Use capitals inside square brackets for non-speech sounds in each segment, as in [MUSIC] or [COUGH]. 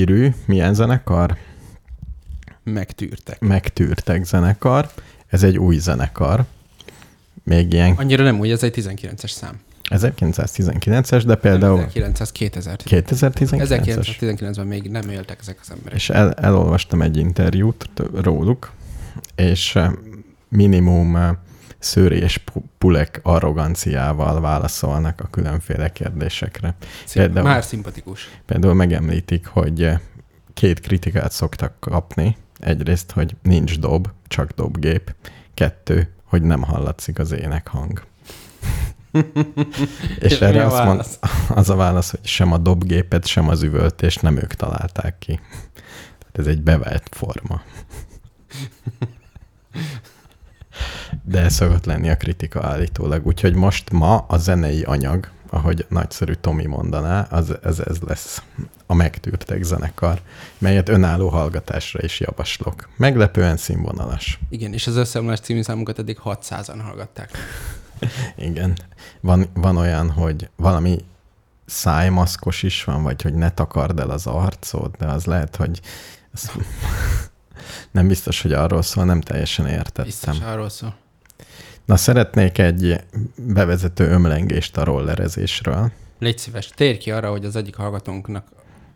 Hírű milyen zenekar? Megtűrtek. Megtűrtek zenekar. Ez egy új zenekar. Még ilyen Annyira nem úgy, ez egy 19-es szám. 1919-es, de például 1900 2000 2019-es. 1919-ben még nem éltek ezek az emberek. És el, elolvastam egy interjút róluk, és eh, minimum eh, szőri és pu- pulek arroganciával válaszolnak a különféle kérdésekre. Szép, például- Már szimpatikus. Például megemlítik, hogy eh, két kritikát szoktak kapni. Egyrészt, hogy nincs dob, csak dobgép. Kettő, hogy nem hallatszik az énekhang. [LAUGHS] és És erre azt mond, [LAUGHS] az a válasz, hogy sem a dobgépet, sem az üvöltést nem ők találták ki. Tehát ez egy bevált forma. [LAUGHS] De ez szokott lenni a kritika állítólag. Úgyhogy most ma a zenei anyag, ahogy nagyszerű Tomi mondaná, az, ez, ez lesz a Megtűrtek zenekar, melyet önálló hallgatásra is javaslok. Meglepően színvonalas. Igen, és az összeomlás című számunkat eddig 600-an hallgatták. [LAUGHS] Igen. Van, van olyan, hogy valami szájmaszkos is van, vagy hogy ne takard el az arcod, de az lehet, hogy nem biztos, hogy arról szól, nem teljesen értettem. Biztos arról szól. Na, szeretnék egy bevezető ömlengést a rollerezésről. Légy szíves, térj ki arra, hogy az egyik hallgatónknak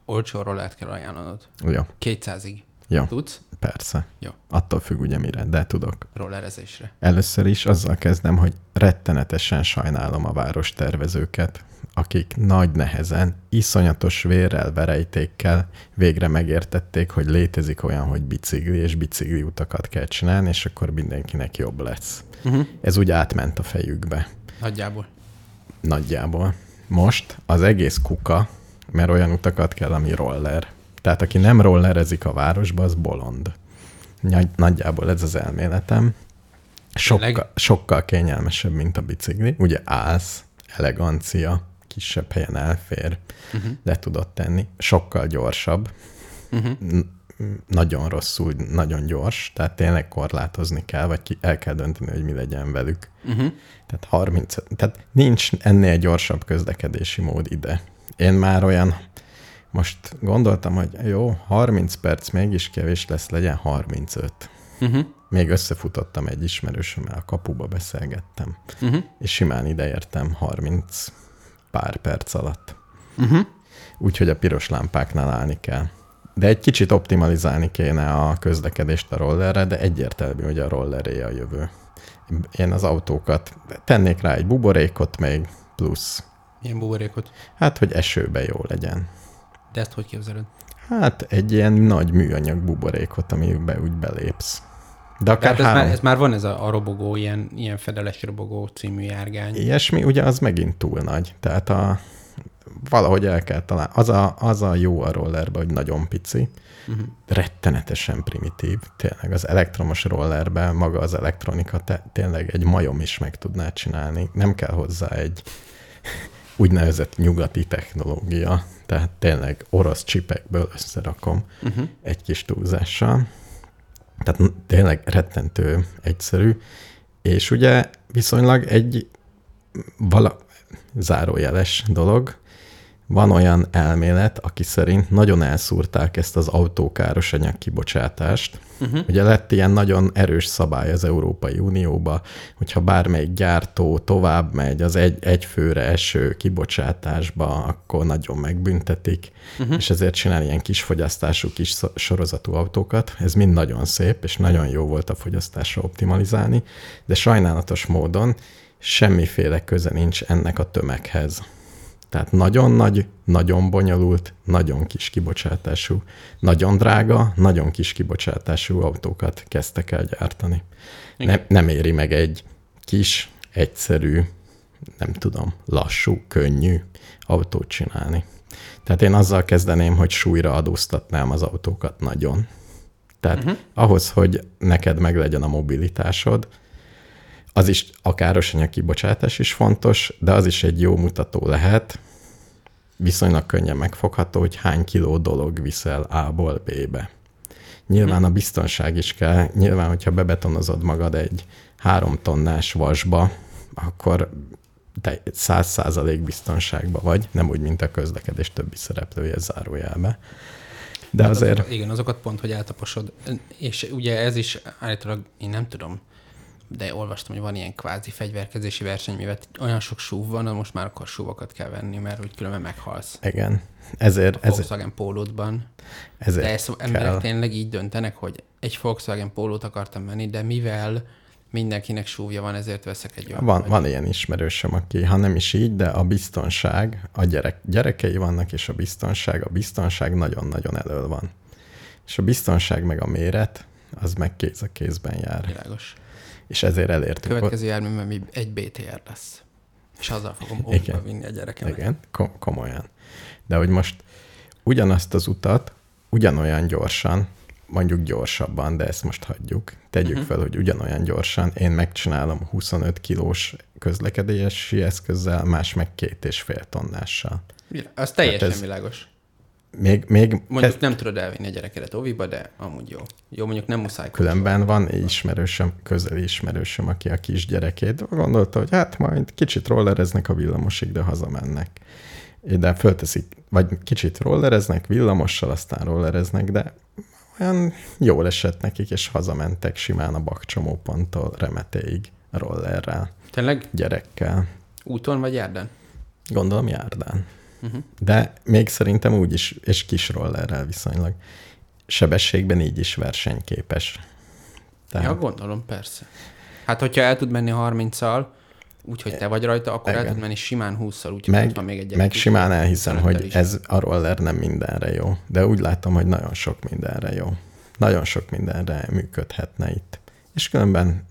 olcsó rollert kell ajánlanod. Jó, 200-ig. jó, Tudsz? Persze. Jó. Attól függ ugye mire, de tudok. Rollerezésre. Először is azzal kezdem, hogy rettenetesen sajnálom a várostervezőket, akik nagy nehezen, iszonyatos vérrel, verejtékkel végre megértették, hogy létezik olyan, hogy bicikli, és bicikli utakat kell csinálni, és akkor mindenkinek jobb lesz. Uh-huh. Ez úgy átment a fejükbe, Nagyjából. nagyjából. Most az egész kuka, mert olyan utakat kell, ami roller. Tehát aki nem rollerezik a városba, az bolond. Nagy, nagyjából ez az elméletem. Sokkal, sokkal kényelmesebb, mint a bicikli. Ugye állsz, elegancia, kisebb helyen elfér, Uh-huh. le tudod tenni. Sokkal gyorsabb, Uh-huh. Nagyon rosszul, nagyon gyors, tehát tényleg korlátozni kell, vagy ki, el kell dönteni, hogy mi legyen velük. Uh-huh. Tehát 30, tehát nincs ennél gyorsabb közlekedési mód ide. Én már olyan, most gondoltam, hogy jó, 30 perc mégis kevés lesz, legyen 35. Uh-huh. Még összefutottam egy ismerősömmel, a kapuba beszélgettem, Uh-huh. és simán ideértem 30 pár perc alatt. Uh-huh. Úgyhogy a piros lámpáknál állni kell. De egy kicsit optimalizálni kéne a közlekedést a rollerre, de egyértelmű, hogy a rolleré a jövő. Én az autókat tennék rá egy buborékot még, plusz, Milyen buborékot. hát, hogy esőbe jó legyen. De ezt hogy képzeled? Hát egy ilyen nagy műanyag buborékot, amiben úgy belépsz. De akár Tehát ez már, ez már van ez a, a robogó, ilyen, ilyen fedeles robogó című járgány. Ilyesmi, ugye az megint túl nagy. Tehát a, valahogy el kell találni. Az a, az a jó a rollerben, hogy nagyon pici, Uh-huh. rettenetesen primitív. Tényleg az elektromos rollerben maga az elektronika te, tényleg egy majom is meg tudná csinálni. Nem kell hozzá egy úgynevezett nyugati technológia. Tehát tényleg orosz csipekből összerakom Uh-huh. egy kis túlzással. Tehát tényleg rettentő egyszerű. És ugye viszonylag egy vala, zárójeles dolog, van olyan elmélet, aki szerint nagyon elszúrták ezt az autókáros anyag kibocsátást. Uh-huh. Ugye lett ilyen nagyon erős szabály az Európai Unióba, hogyha bármelyik gyártó tovább megy az egy, egy főre eső kibocsátásba, akkor nagyon megbüntetik, uh-huh. és ezért csinál ilyen kis fogyasztású, kis sorozatú autókat. Ez mind nagyon szép, és nagyon jó volt a fogyasztásra optimalizálni, de sajnálatos módon semmiféle köze nincs ennek a tömeghez. Tehát nagyon nagy, nagyon bonyolult, nagyon kis kibocsátású, nagyon drága, nagyon kis kibocsátású autókat kezdtek el gyártani. Igen. Nem, nem éri meg egy kis, egyszerű, nem tudom, lassú, könnyű autót csinálni. Tehát én azzal kezdeném, hogy súlyra adóztatnám az autókat nagyon. Tehát uh-huh. ahhoz, hogy neked meglegyen a mobilitásod, az is a károsanyag kibocsátás is fontos, de az is egy jó mutató lehet, viszonylag könnyen megfogható, hogy hány kiló dolog viszel A-ból B-be. Nyilván a biztonság is kell, nyilván, hogyha bebetonozod magad egy három tonnás vasba, akkor te száz százalék biztonságban vagy, nem úgy, mint a közlekedés többi szereplője zárójelbe. De Hát azért Azokat, igen, azokat pont, hogy eltaposod. És ugye ez is állítólag, én nem tudom, de olvastam, hogy van ilyen kvázi fegyverkezési verseny, mivel olyan sok súv van, most már akkor súvokat kell venni, mert úgy különben meghalsz. igen, ezért, A ezért, Volkswagen pólódban. ezért De ezt emberek kell. tényleg így döntenek, hogy egy Volkswagen pólót akartam venni, de mivel mindenkinek súvja van, ezért veszek egy olyan. Van, vagy- van ilyen ismerősöm, aki, ha nem is így, de a biztonság, a gyerek, gyerekei vannak, és a biztonság, a biztonság nagyon-nagyon elől van. És a biztonság meg a méret, az meg kéz a kézben jár. Világos. És ezért elértük. Következő járműben mi egy BTR lesz. És azzal fogom óvba vinni a gyerekemet. Igen, ko- komolyan. De hogy most ugyanazt az utat, ugyanolyan gyorsan, mondjuk gyorsabban, de ezt most hagyjuk, tegyük uh-huh. fel, hogy ugyanolyan gyorsan, én megcsinálom 25 kilós közlekedési eszközzel, más meg két és fél tonnással. Az teljesen ez- világos. Még, még Mondjuk nem tudod elvinni a gyerekedet óviba, de amúgy jó. Jó, mondjuk nem muszáj. Különben van egy ismerősöm, közeli ismerősöm, aki a kisgyerekét gondolta, hogy hát majd kicsit rollereznek a villamosig, de hazamennek. De fölteszik, vagy kicsit rollereznek villamossal, aztán rollereznek, de olyan jól esett nekik, és hazamentek simán a bakcsomóponttól remetéig rollerrel, Tényleg gyerekkel. úton vagy járdán? Gondolom járdán. Uh-huh. De még szerintem úgy is, és kis rollerrel viszonylag. Sebességben így is versenyképes. Tehát... Ja, gondolom, persze. Hát, hogyha el tud menni 30-szal, úgyhogy te vagy rajta, akkor el Igen. tud menni simán 20-szal, úgyhogy meg, van még egy meg simán elhiszem, 25-tel hogy is. ez a roller nem mindenre jó. De úgy látom, hogy nagyon sok mindenre jó. Nagyon sok mindenre működhetne itt. És különben,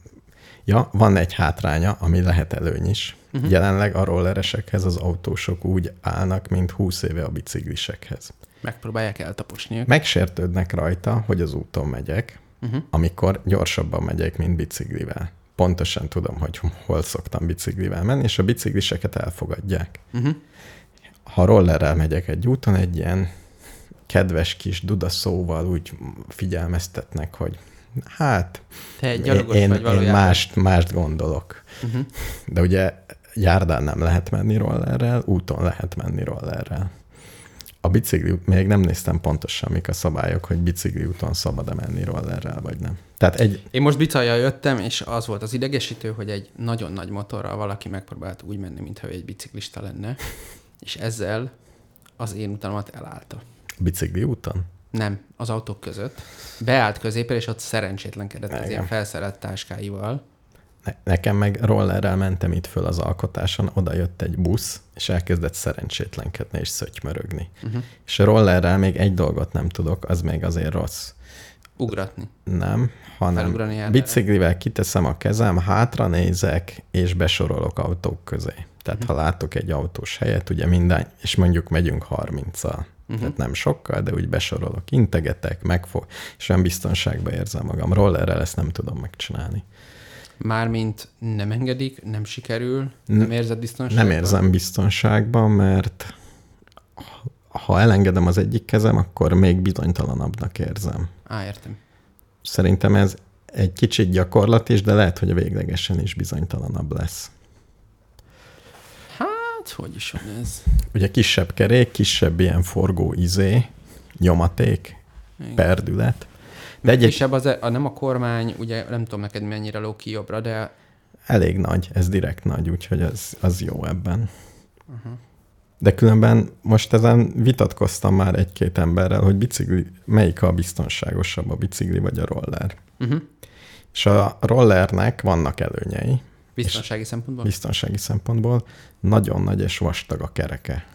ja, van egy hátránya, ami lehet előny is. Uh-huh. Jelenleg a rolleresekhez az autósok úgy állnak, mint 20 éve a biciklisekhez. Megpróbálják eltaposni őket. Megsértődnek rajta, hogy az úton megyek, Uh-huh. amikor gyorsabban megyek, mint biciklivel. Pontosan tudom, hogy hol szoktam biciklivel menni, és a bicikliseket elfogadják. Uh-huh. Ha rollerrel megyek egy úton, egy ilyen kedves kis dudaszóval úgy figyelmeztetnek, hogy hát Te egy én, vagy én mást, mást gondolok. Uh-huh. De ugye járdán nem lehet menni rollerrel, úton lehet menni rollerrel. A bicikli, még nem néztem pontosan, mik a szabályok, hogy bicikli úton szabad-e menni rollerrel, vagy nem. Tehát egy, Én most bicajjal jöttem, és az volt az idegesítő, hogy egy nagyon nagy motorral valaki megpróbált úgy menni, mintha egy biciklista lenne, és ezzel az én utamat elállta. bicikli úton? Nem, az autók között. Beállt középre, és ott szerencsétlenkedett az Igen. ilyen felszerelt táskáival. Ne, nekem meg rollerrel mentem itt föl az alkotáson, oda jött egy busz, és elkezdett szerencsétlenkedni és szötymörögni. Uh-huh. És a rollerrel még egy dolgot nem tudok, az még azért rossz. Ugratni. Nem, hanem biciklivel kiteszem a kezem, hátra nézek, és besorolok autók közé. Tehát Mhm. ha látok egy autós helyet, ugye minden, és mondjuk megyünk 30-al, Mhm. tehát nem sokkal, de úgy besorolok, integetek, megfog, és olyan biztonságban érzem magam. Rollerrel ezt nem tudom megcsinálni. Mármint nem engedik, nem sikerül, nem érzed biztonságban? Nem érzem biztonságban, mert ha elengedem az egyik kezem, akkor még bizonytalanabbnak érzem. Á, értem. Szerintem ez egy kicsit gyakorlat is, de lehet, hogy a véglegesen is bizonytalanabb lesz. Hát, hogy is van ez? Ugye kisebb kerék, kisebb ilyen forgó izé, nyomaték, Igen. perdület. De egy, Kisebb az, a, nem a kormány, ugye nem tudom neked mennyire ló ki jobbra, de elég nagy, ez direkt nagy, úgyhogy az, az jó ebben. uh-huh. De különben most ezen vitatkoztam már egy-két emberrel, hogy bicikli, melyik a biztonságosabb, a bicikli vagy a roller. Uh-huh. És a rollernek vannak előnyei, biztonsági szempontból. biztonsági szempontból. Nagyon nagy és vastag a kereke.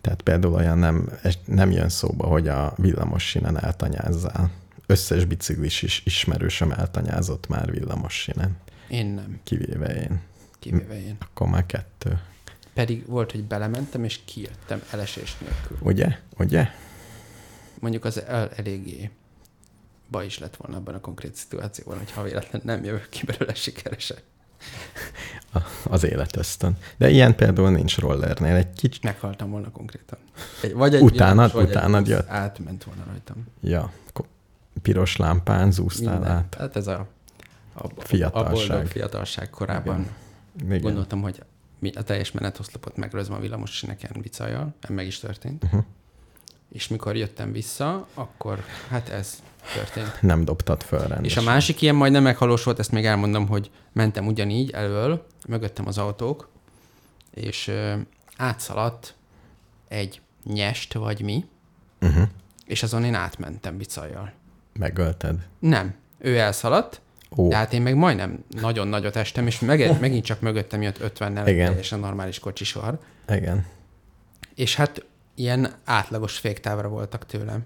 Tehát például olyan nem, nem jön szóba, hogy a villamos sinen eltanyázzál. Összes biciklis is ismerősöm eltanyázott már villamos sinen, Én nem, kivéve én. kivéve én. Akkor már kettő. Pedig volt, hogy belementem, és kijöttem elesés nélkül. Ugye? Ugye? Mondjuk az el, eléggé baj is lett volna abban a konkrét szituációban, hogyha véletlenül nem jövök ki belőle sikeresen. A, az életösztön. De ilyen például nincs rollernél. Egy kicsit, Meghaltam volna konkrétan. Egy, vagy egy Utánad- vagy utánad egy jött. Átment volna rajtam. ja, piros lámpán zúztál Minden. át. Hát ez a, a, a Fiatalság. boldog fiatalság korában. Igen. Gondoltam, hogy mi- a teljes menetoszlopot megrözve a villamos sineken bicajjal, ez meg is történt. Uh-huh. És mikor jöttem vissza, akkor hát ez történt. Nem dobtad föl rendesen. És a másik ilyen majdnem meghalós volt, ezt még elmondom, hogy mentem ugyanígy elől, mögöttem az autók, és ö, átszaladt egy nyest vagy mi, Uh-huh. és azon én átmentem bicajjal. Megölted. Nem, ő elszaladt, Ó, de hát én meg majdnem nagyon nagyot estem, és meg, megint csak mögöttem jött 50-nel Igen. teljesen normális kocsisor. igen. És hát ilyen átlagos féktávra voltak tőlem.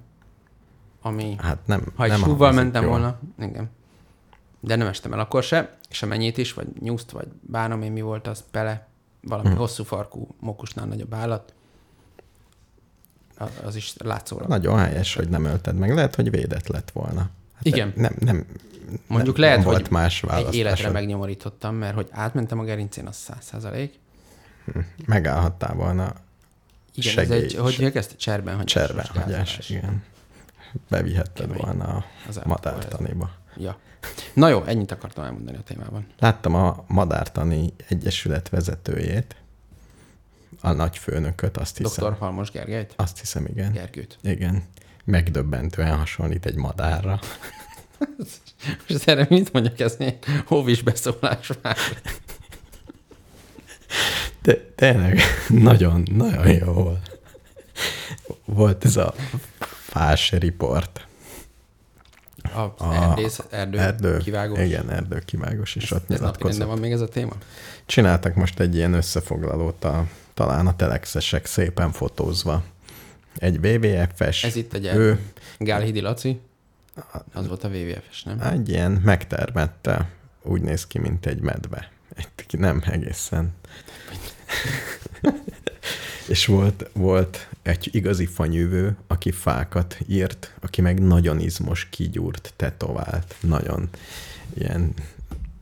Ami, Hát nem, ha egy nem mentem jól. volna, igen. De nem estem el akkor se, és a mennyit is, vagy nyúzt, vagy bánom én mi volt az, bele, valami Hm. hosszú farkú, mokusnál nagyobb állat. Az is látszólag. Nagyon helyes, hogy nem ölted meg. Lehet, hogy védett lett volna. Hát Igen. Nem, nem, Mondjuk nem, lehet, nem hogy volt más egy életre megnyomorítottam, mert hogy átmentem a gerincén, az száz százalék. Megállhattál volna Igen, ez Segély- egy, hogy hívják ezt? Cserben hagyás. cserbenhagyás. Igen. Bevihetted Kemény. volna a Az madártaniba. Ja. Na jó, ennyit akartam elmondani a témában. Láttam a Madártani Egyesület vezetőjét, a nagyfőnököt, azt hiszem. Dr. Halmos Gergelyt? Azt hiszem, igen. Gergőt. Igen. Megdöbbentően hasonlít egy madárra. [LAUGHS] És erre mit mondjak, ez egy hóvis beszólás már. De tényleg nagyon, nagyon jó volt. Ez a fás riport. A, A erdész, erdő, erdő, kivágós. Igen, erdő kivágós, és ott Ez nyilatkozott. van még ez a téma? Csináltak most egy ilyen összefoglalót, a, talán a telexesek szépen fotózva. Egy WWF-es, Ez itt egy ő Gálhidi Laci? Az volt a WWF-es, nem? egy ilyen megtermette, úgy néz ki, mint egy medve. Egy, nem egészen. [LAUGHS] És volt, volt egy igazi fanyűvő, aki fákat írt, aki meg nagyon izmos, kigyúrt, tetovált, nagyon ilyen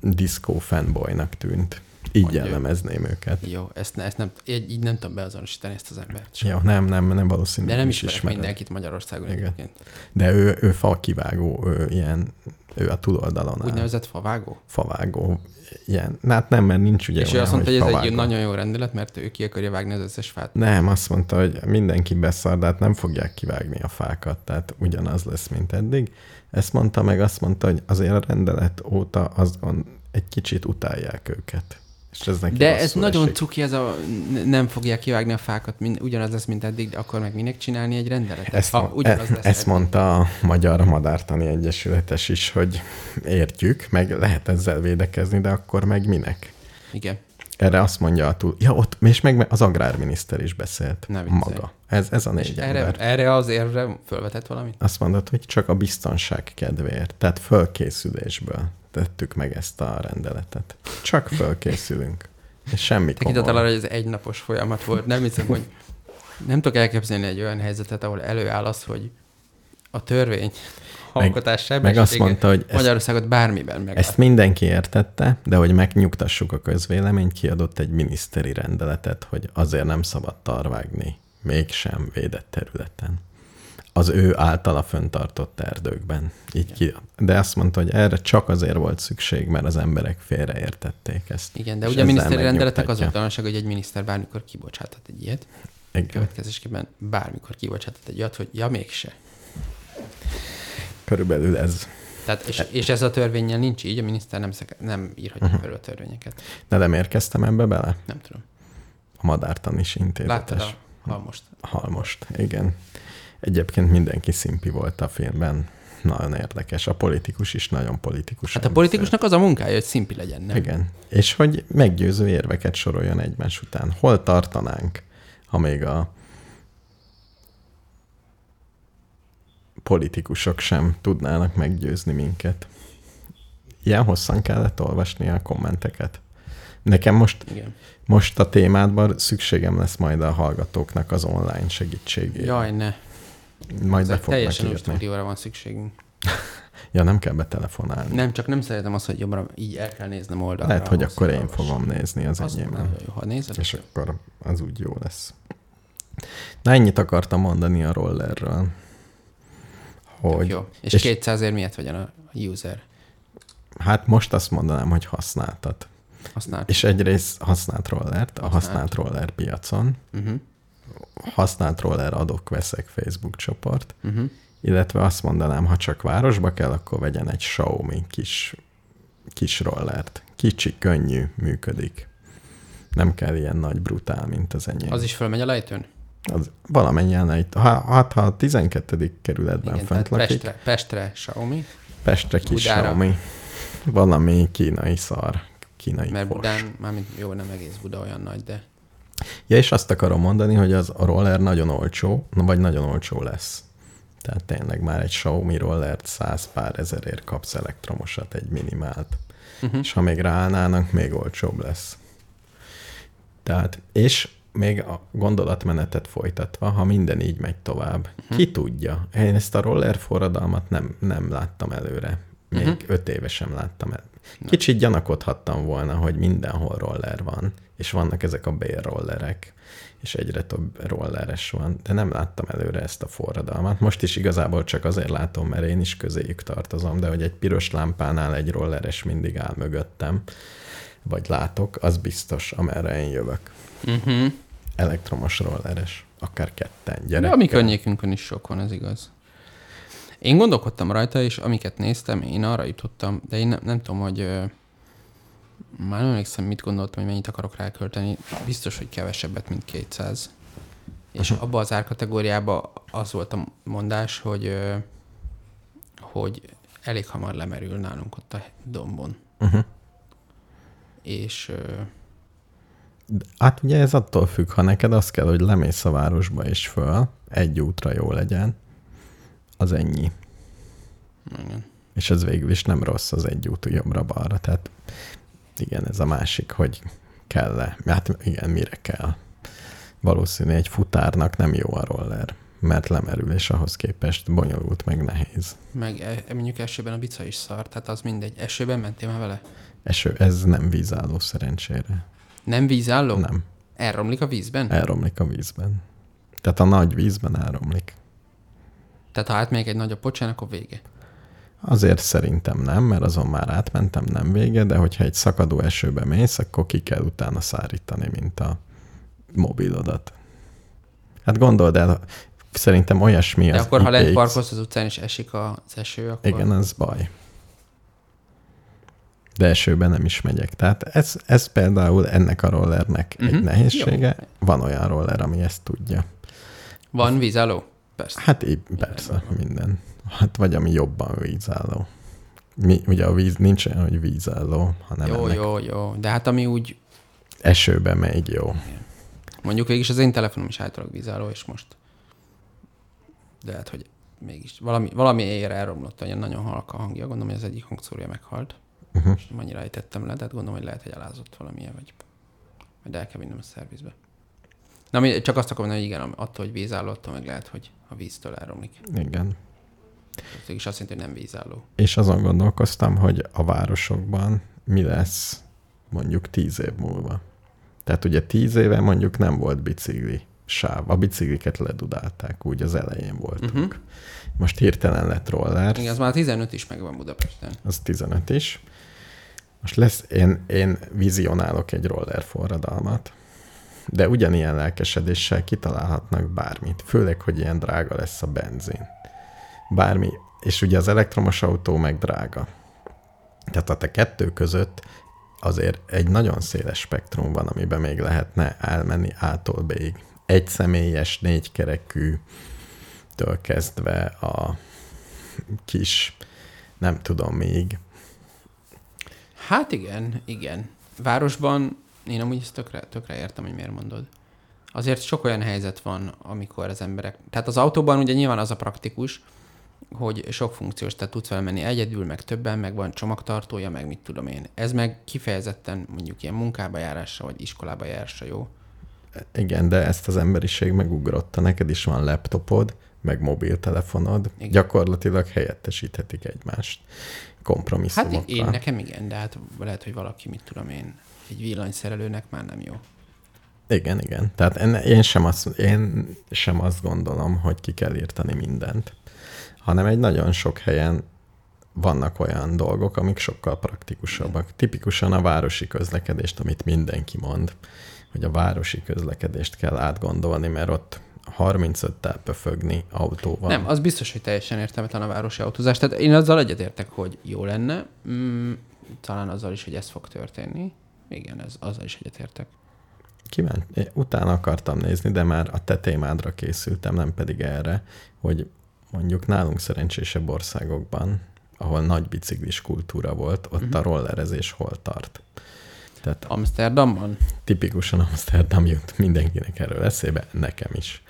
diszkó fanboynak tűnt. Így jellemezném őket. Jó, ezt, ne, ezt nem, így, így nem tudom beazonosítani ezt az embert. Jó, nem, nem, nem valószínű. De nem is ismerek ismered. mindenkit Magyarországon Igen. egyébként. De ő, ő fa kivágó, ő ilyen, ő a túloldalon áll. Úgynevezett favágó? Favágó. Ilyen. Hát nem, mert nincs ugye És ő olyan, azt mondta, hogy ez favágó. egy nagyon jó rendelet, mert ő ki akarja vágni az összes fát. Nem, azt mondta, hogy mindenki beszar, de hát nem fogják kivágni a fákat, tehát ugyanaz lesz, mint eddig. Ezt mondta, meg azt mondta, hogy azért a rendelet óta azt gond, egy kicsit utálják őket. És ez neki De ez nagyon esik. cuki, ez a nem fogják kivágni a fákat, mind, ugyanaz lesz, mint eddig, de akkor meg minek csinálni egy rendeletet? Ezt, ha ugyanaz e, lesz ezt eddig. mondta a Magyar Madártani Egyesületes is, hogy értjük, meg lehet ezzel védekezni, de akkor meg minek? Igen. Erre azt mondja a túl... Ja, ott, és meg az agrárminiszter is beszélt. Ne viccelj. maga. Ez, ez a És négy erre, ember. erre az érvre fölvetett valamit? Azt mondod, hogy csak a biztonság kedvéért, tehát fölkészülésből tettük meg ezt a rendeletet. Csak [LAUGHS] fölkészülünk. És semmi komoly. arra, hogy ez egy napos folyamat volt. Nem hiszem, hogy nem tudok elképzelni egy olyan helyzetet, ahol előáll az, hogy a törvény alkotás Meg azt sebessége mondta, hogy ezt, Magyarországot bármiben meg. ezt mindenki értette, de hogy megnyugtassuk a közvéleményt, kiadott egy miniszteri rendeletet, hogy azért nem szabad tarvágni, mégsem védett területen. Az ő általa föntartott erdőkben. Így ki, de azt mondta, hogy erre csak azért volt szükség, mert az emberek félreértették ezt. Igen, de ugye a miniszteri rendeletek az volt tanulság, hogy egy miniszter bármikor kibocsáthat egy ilyet. Igen. Következésképpen bármikor kibocsáthat egy ilyet, hogy ja, mégse. Körülbelül ez. Tehát, és, és ez a törvényel nincs így, a miniszter nem, szeke, nem írhatja Mhm. felül a törvényeket. De nem érkeztem ebbe bele? Nem tudom. A madártanis Láttad intézetes. a halmost? Halmost, igen. Egyébként mindenki szimpi volt a filmben. Nagyon érdekes. A politikus is nagyon politikus. Hát a politikusnak az a munkája, hogy szimpi legyen, nem? Igen. És hogy meggyőző érveket soroljon egymás után. Hol tartanánk, ha még a politikusok sem tudnának meggyőzni minket. Ilyen hosszan kellett olvasni a kommenteket. Nekem most, Igen. most a témádban szükségem lesz majd a hallgatóknak az online segítségére. Jaj, ne. Majd be fognak teljesen új stúdióra van szükségünk. Ja, nem kell betelefonálni. Nem, csak nem szeretem azt, hogy jobbra így el kell néznem oldalra. Lehet, hogy akkor én fogom nézni az Az enyémben. ha nézed. És akkor az úgy jó lesz. Na ennyit akartam mondani a rollerről. Hogy, Jó. És, és- és 200 ér miért vegyen a user? hát most azt mondanám, hogy használtat. Használt. És egyrészt használt rollert, a használt roller piacon, Uh-huh. Használt roller adok-veszek Facebook csoport, Uh-huh. illetve azt mondanám, ha csak városba kell, akkor vegyen egy Xiaomi kis, kis rollert. Kicsi, könnyű, működik. Nem kell ilyen nagy, brutál, mint az enyém. Az is fölmegy a lejtőn? az valamennyien egy, ha, hát, ha a 12. kerületben Igen, tehát lakik, Pestre, Pestre Xiaomi, Pestre kis Budára. Xiaomi, valami kínai szar, kínai mert. Budán, mármint jó, nem egész Buda olyan nagy, de Ja, és azt akarom mondani, hogy az a roller nagyon olcsó, vagy nagyon olcsó lesz. Tehát tényleg már egy Xiaomi rollert száz pár ezerért kapsz elektromosat, egy minimált. Uh-huh. És ha még ráállnának, még olcsóbb lesz. Tehát, és még a gondolatmenetet folytatva, ha minden így megy tovább, uh-huh. ki tudja? Én ezt a roller forradalmat nem, nem láttam előre. Még uh-huh. öt éve sem láttam el. Kicsit gyanakodhattam volna, hogy mindenhol roller van, és vannak ezek a bérrollerek, és egyre több rolleres van, de nem láttam előre ezt a forradalmat. Most is igazából csak azért látom, mert én is közéjük tartozom, de hogy egy piros lámpánál egy rolleres mindig áll mögöttem, vagy látok, az biztos, amerre én jövök. uh-huh. Elektromos rolleres, akár ketten, De gyerek. a mi környékünkön is sok van, ez igaz. Én gondolkodtam rajta, és amiket néztem, én arra jutottam, de én nem, nem tudom, hogy már nem emlékszem, mit gondoltam, hogy mennyit akarok rákölteni. Biztos, hogy kevesebbet, mint 200. És abba az árkategóriába az volt a mondás, hogy, hogy elég hamar lemerül nálunk ott a dombon. Uh-huh. És Hát ugye ez attól függ, ha neked az kell, hogy lemész a városba és föl, egy útra jó legyen, az ennyi. igen. És ez végül is nem rossz az egy út jobbra-balra. Tehát igen, ez a másik, hogy kell-e. Hát igen, mire kell. Valószínű egy futárnak nem jó a roller, mert lemerül, és ahhoz képest bonyolult, meg nehéz. Meg e, mondjuk esőben a bica is szar, tehát az mindegy. Esőben mentél már vele? Eső, ez nem vízálló szerencsére. Nem vízálló? Nem, Elromlik a vízben? elromlik a vízben. Tehát a nagy vízben elromlik. Tehát ha átmegyek egy nagyobb pocsán, akkor vége. Azért szerintem nem, mert azon már átmentem, nem vége, de hogyha egy szakadó esőbe mész, akkor ki kell utána szárítani, mint a mobilodat. Hát gondold el, szerintem olyasmi De az akkor, ha lent IPX parkolsz az utcán, és esik az eső, akkor... Igen, az baj. De esőben nem is megyek. Tehát ez, ez például ennek a rollernek uh-huh. egy Mhm. nehézsége. Van olyan roller, ami ezt tudja. Van vízálló? Persze. Hát így, persze, minden. Hát vagy ami jobban vízálló. Mi, ugye a víz nincs olyan, hogy vízálló, hanem jó, ennek jó, jó. De hát ami úgy, esőbe megy jó. mondjuk végig az én telefonom is általában vízálló, és most... De hát, hogy mégis valami, valami éjjel elromlott, olyan nagyon halka a hangja. Gondolom, hogy az egyik hangszórója meghalt. Uh-huh. És nem annyira ejtettem le, tehát gondolom, hogy lehet, hogy elázott valamilyen, vagy majd el kell vinnem a szervizbe. Na, csak azt akarom mondani, hogy igen, attól, hogy vízálló, attól meg lehet, hogy a víztől elromlik. Igen. Ez is azt jelenti, hogy nem vízálló. És azon gondolkoztam, hogy a városokban mi lesz mondjuk tíz év múlva. Tehát ugye tíz éve mondjuk nem volt bicikli sáv. A bicikliket ledudálták, úgy az elején voltunk. Uh-huh. Most hirtelen lett roller, Igen, az már 15 is megvan Budapesten. az 15 is. Most lesz, én, én vizionálok egy roller forradalmat, de ugyanilyen lelkesedéssel kitalálhatnak bármit. Főleg, hogy ilyen drága lesz a benzin. Bármi. És ugye az elektromos autó meg drága. Tehát a te kettő között azért egy nagyon széles spektrum van, amiben még lehetne elmenni A-tól B-ig. Egy személyes, négykerekű től kezdve a kis, nem tudom még, Hát igen, igen. Városban én amúgy ezt tökre, tökre értem, hogy miért mondod. Azért sok olyan helyzet van, amikor az emberek... Tehát az autóban ugye nyilván az a praktikus, hogy sok funkciós, tehát tudsz vele menni egyedül, meg többen, meg van csomagtartója, meg mit tudom én. Ez meg kifejezetten mondjuk ilyen munkába járásra, vagy iskolába járásra jó. Igen, de ezt az emberiség megugrotta. Neked is van laptopod, meg mobiltelefonod. Igen. Gyakorlatilag helyettesíthetik egymást Hát kompromisszumokkal. én nekem igen, de hát lehet, hogy valaki, mit tudom én, egy villanyszerelőnek már nem jó. Igen, igen. Tehát enne, én, sem azt, én sem azt gondolom, hogy ki kell írtani mindent, hanem egy nagyon sok helyen vannak olyan dolgok, amik sokkal praktikusabbak. Tipikusan a városi közlekedést, amit mindenki mond, hogy a városi közlekedést kell átgondolni, mert ott 35-tel pöfögni autóval. Nem, az biztos, hogy teljesen értelmetlen a városi autózás. Tehát én azzal egyetértek, hogy jó lenne, mm, talán azzal is, hogy ez fog történni. Igen, ez, azzal is egyetértek. Kíváncsi, utána akartam nézni, de már a te témádra készültem, nem pedig erre, hogy mondjuk nálunk szerencsésebb országokban, ahol nagy biciklis kultúra volt, ott uh-huh. a rollerezés hol tart. Tehát Amsterdamban? Tipikusan Amsterdam jut mindenkinek erről eszébe, nekem is.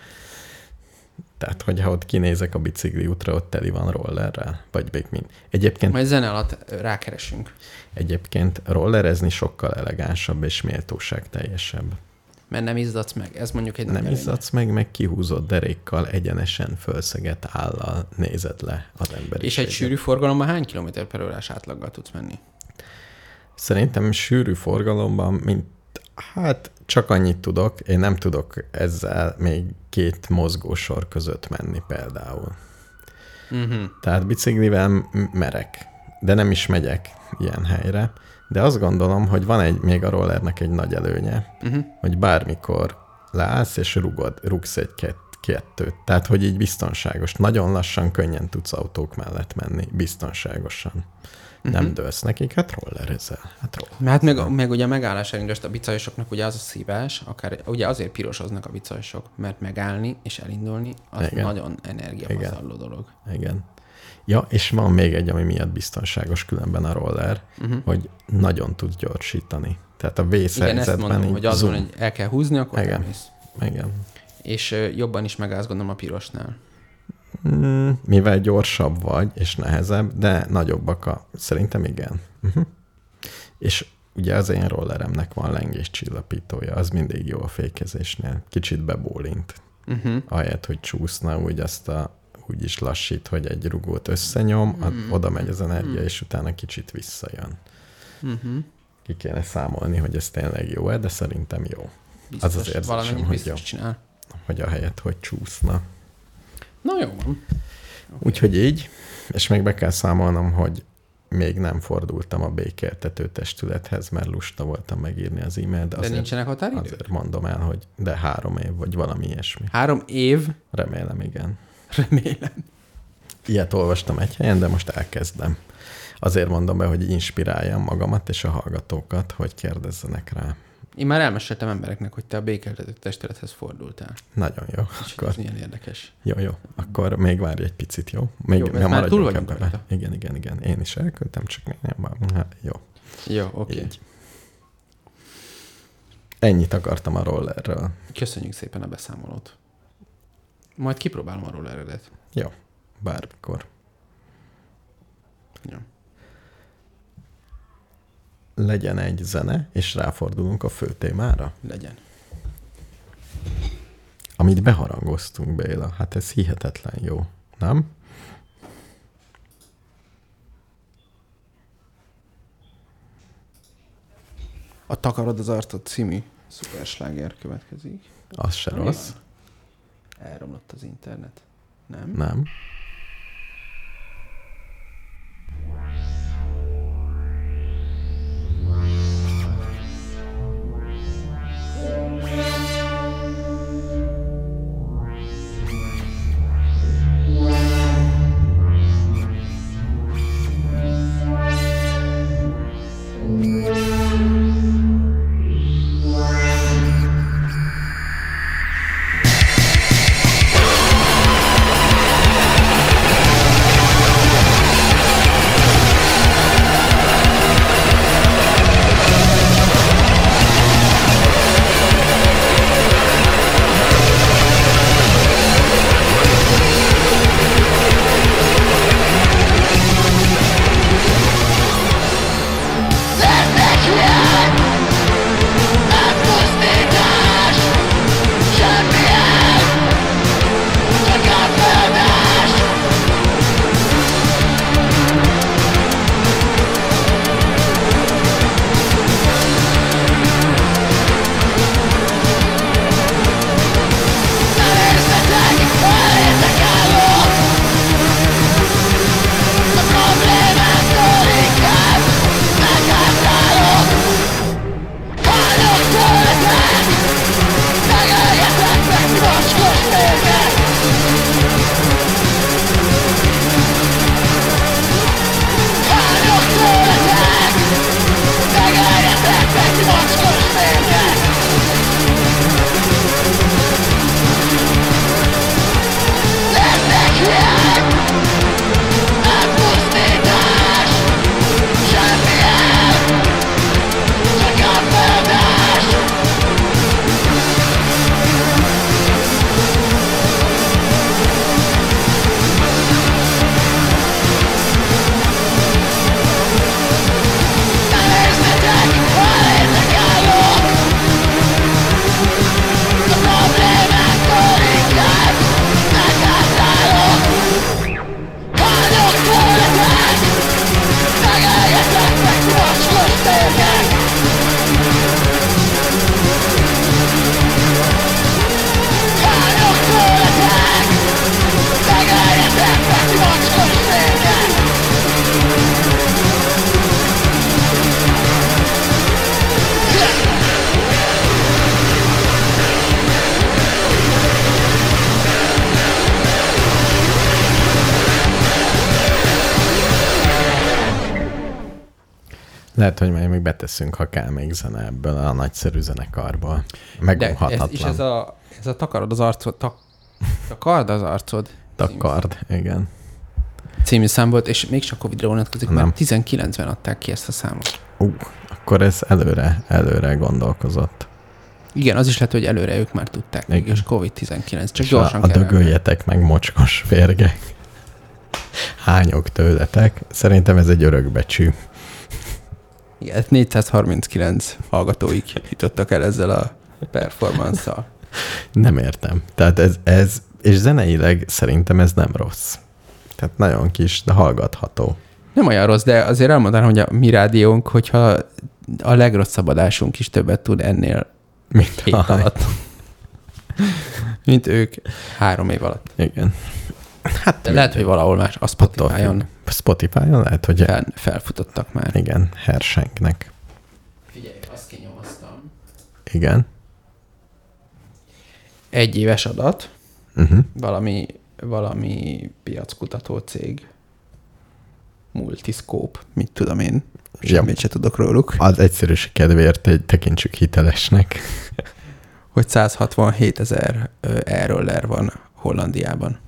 Tehát, hogyha ott kinézek a bicikli útra, ott teli van rollerrel, vagy még mind. Egyébként... Majd zene alatt rákeresünk. Egyébként rollerezni sokkal elegánsabb és méltóság teljesebb. Mert nem izzadsz meg. Ez mondjuk egy Nem izzadsz meg, meg kihúzott derékkal, egyenesen fölszeget állal nézed le az ember. És egy sűrű forgalomban hány kilométer per órás átlaggal tudsz menni? Szerintem sűrű forgalomban, mint hát csak annyit tudok, én nem tudok ezzel még két mozgósor között menni például. Uh-huh. Tehát biciklivel merek, de nem is megyek ilyen helyre. De azt gondolom, hogy van egy, még a rollernek egy nagy előnye, uh-huh. hogy bármikor leállsz és rugod, rugsz egy kett, kettőt. Tehát, hogy így biztonságos. Nagyon lassan, könnyen tudsz autók mellett menni, biztonságosan. Uh-huh. Nem dőlsz nekik, hát rollerezel. Hát, roller. hát meg, meg ugye a megállás elindulás a bicajosoknak ugye az a szívás, akár ugye azért pirosoznak a bicajosok, mert megállni és elindulni az Igen. nagyon energiapazarló dolog. Igen. Ja, és van még egy, ami miatt biztonságos különben a roller, uh-huh. hogy nagyon tud gyorsítani. Tehát a vészhelyzetben... Igen, ezt mondom, hogy azon, hogy el kell húzni, akkor Igen. elmész. Igen. És jobban is megállsz, gondolom, a pirosnál. Mm, mivel gyorsabb vagy, és nehezebb, de nagyobbak a... Szerintem igen. Uh-huh. És ugye az én rolleremnek van lengés csillapítója, az mindig jó a fékezésnél. Kicsit bebólint. Uh-huh. Ahelyett, hogy csúszna, úgy azt a úgy is lassít, hogy egy rugót összenyom, mm. oda megy az energia, mm. és utána kicsit visszajön. Mm-hmm. Ki kéne számolni, hogy ez tényleg jó-e, de szerintem jó. Biztos, az az érzésem, hogy jó. Csinál. Hogy a helyet, hogy csúszna. Na jó van. Okay. Úgyhogy így, és még be kell számolnom, hogy még nem fordultam a békéltető testülethez, mert lusta voltam megírni az e-mailt. De, de azért, nincsenek határidők? Azért mondom el, hogy de három év, vagy valami ilyesmi. Három év? Remélem, igen. Remélem. Ilyet olvastam egy helyen, de most elkezdem. Azért mondom be, hogy inspiráljam magamat és a hallgatókat, hogy kérdezzenek rá. Én már elmeséltem embereknek, hogy te a békeltető testülethez fordultál. Nagyon jó. És akkor... ez milyen érdekes. Jó, jó. Akkor még várj egy picit, jó? Még jó, nem már túl vagyunk ebbe. Igen, igen, igen. Én is elküldtem, csak még nem van. Hát, jó. Jó, oké. Okay. Ennyit akartam a rollerről. Köszönjük szépen a beszámolót. Majd kipróbálom arról eredet. Jó, bármikor. Jó. Legyen egy zene, és ráfordulunk a fő témára? Legyen. Amit beharangoztunk, Béla, hát ez hihetetlen jó, nem? A Takarod az arcot című szupersláger következik. Az se rossz. Elromlott az internet. Nem? Nem. Beteszünk, ha kell még zene ebből a nagyszerű zenekarból. De Megunhatatlan. ez, és ez a, ez a takarod az arcod, tak, takard az arcod Takard, igen. című szám volt, és még csak Covid-ra vonatkozik, Nem. mert 19-ben adták ki ezt a számot. Ú, akkor ez előre, előre gondolkozott. Igen, az is lehet, hogy előre ők már tudták, Igen. és Covid-19, csak És gyorsan a, a dögöljetek meg, mocskos férgek. Hányok tőletek. Szerintem ez egy örökbecsű. Igen, hát 439 hallgatóig jutottak el ezzel a performance-szal. Nem értem. Tehát ez, ez, és zeneileg szerintem ez nem rossz. Tehát nagyon kis, de hallgatható. Nem olyan rossz, de azért elmondanám, hogy a mi rádiónk, hogyha a legrosszabb adásunk is többet tud ennél Mint hét alatt. Mint ők három év alatt. Igen. Hát lehet, hogy valahol más, a attól Spotify-on. Spotify-on lehet, hogy fel, felfutottak már. igen, Hersenknek. Figyelj, azt kinyomoztam. Igen. Egy éves adat, Uh-huh. valami, valami piackutató cég, Multiscope, mit tudom én, semmit se tudok róluk, Az egyszerűség kedvéért egy tekintsük hitelesnek. hogy 167 ezer e-roller van Hollandiában.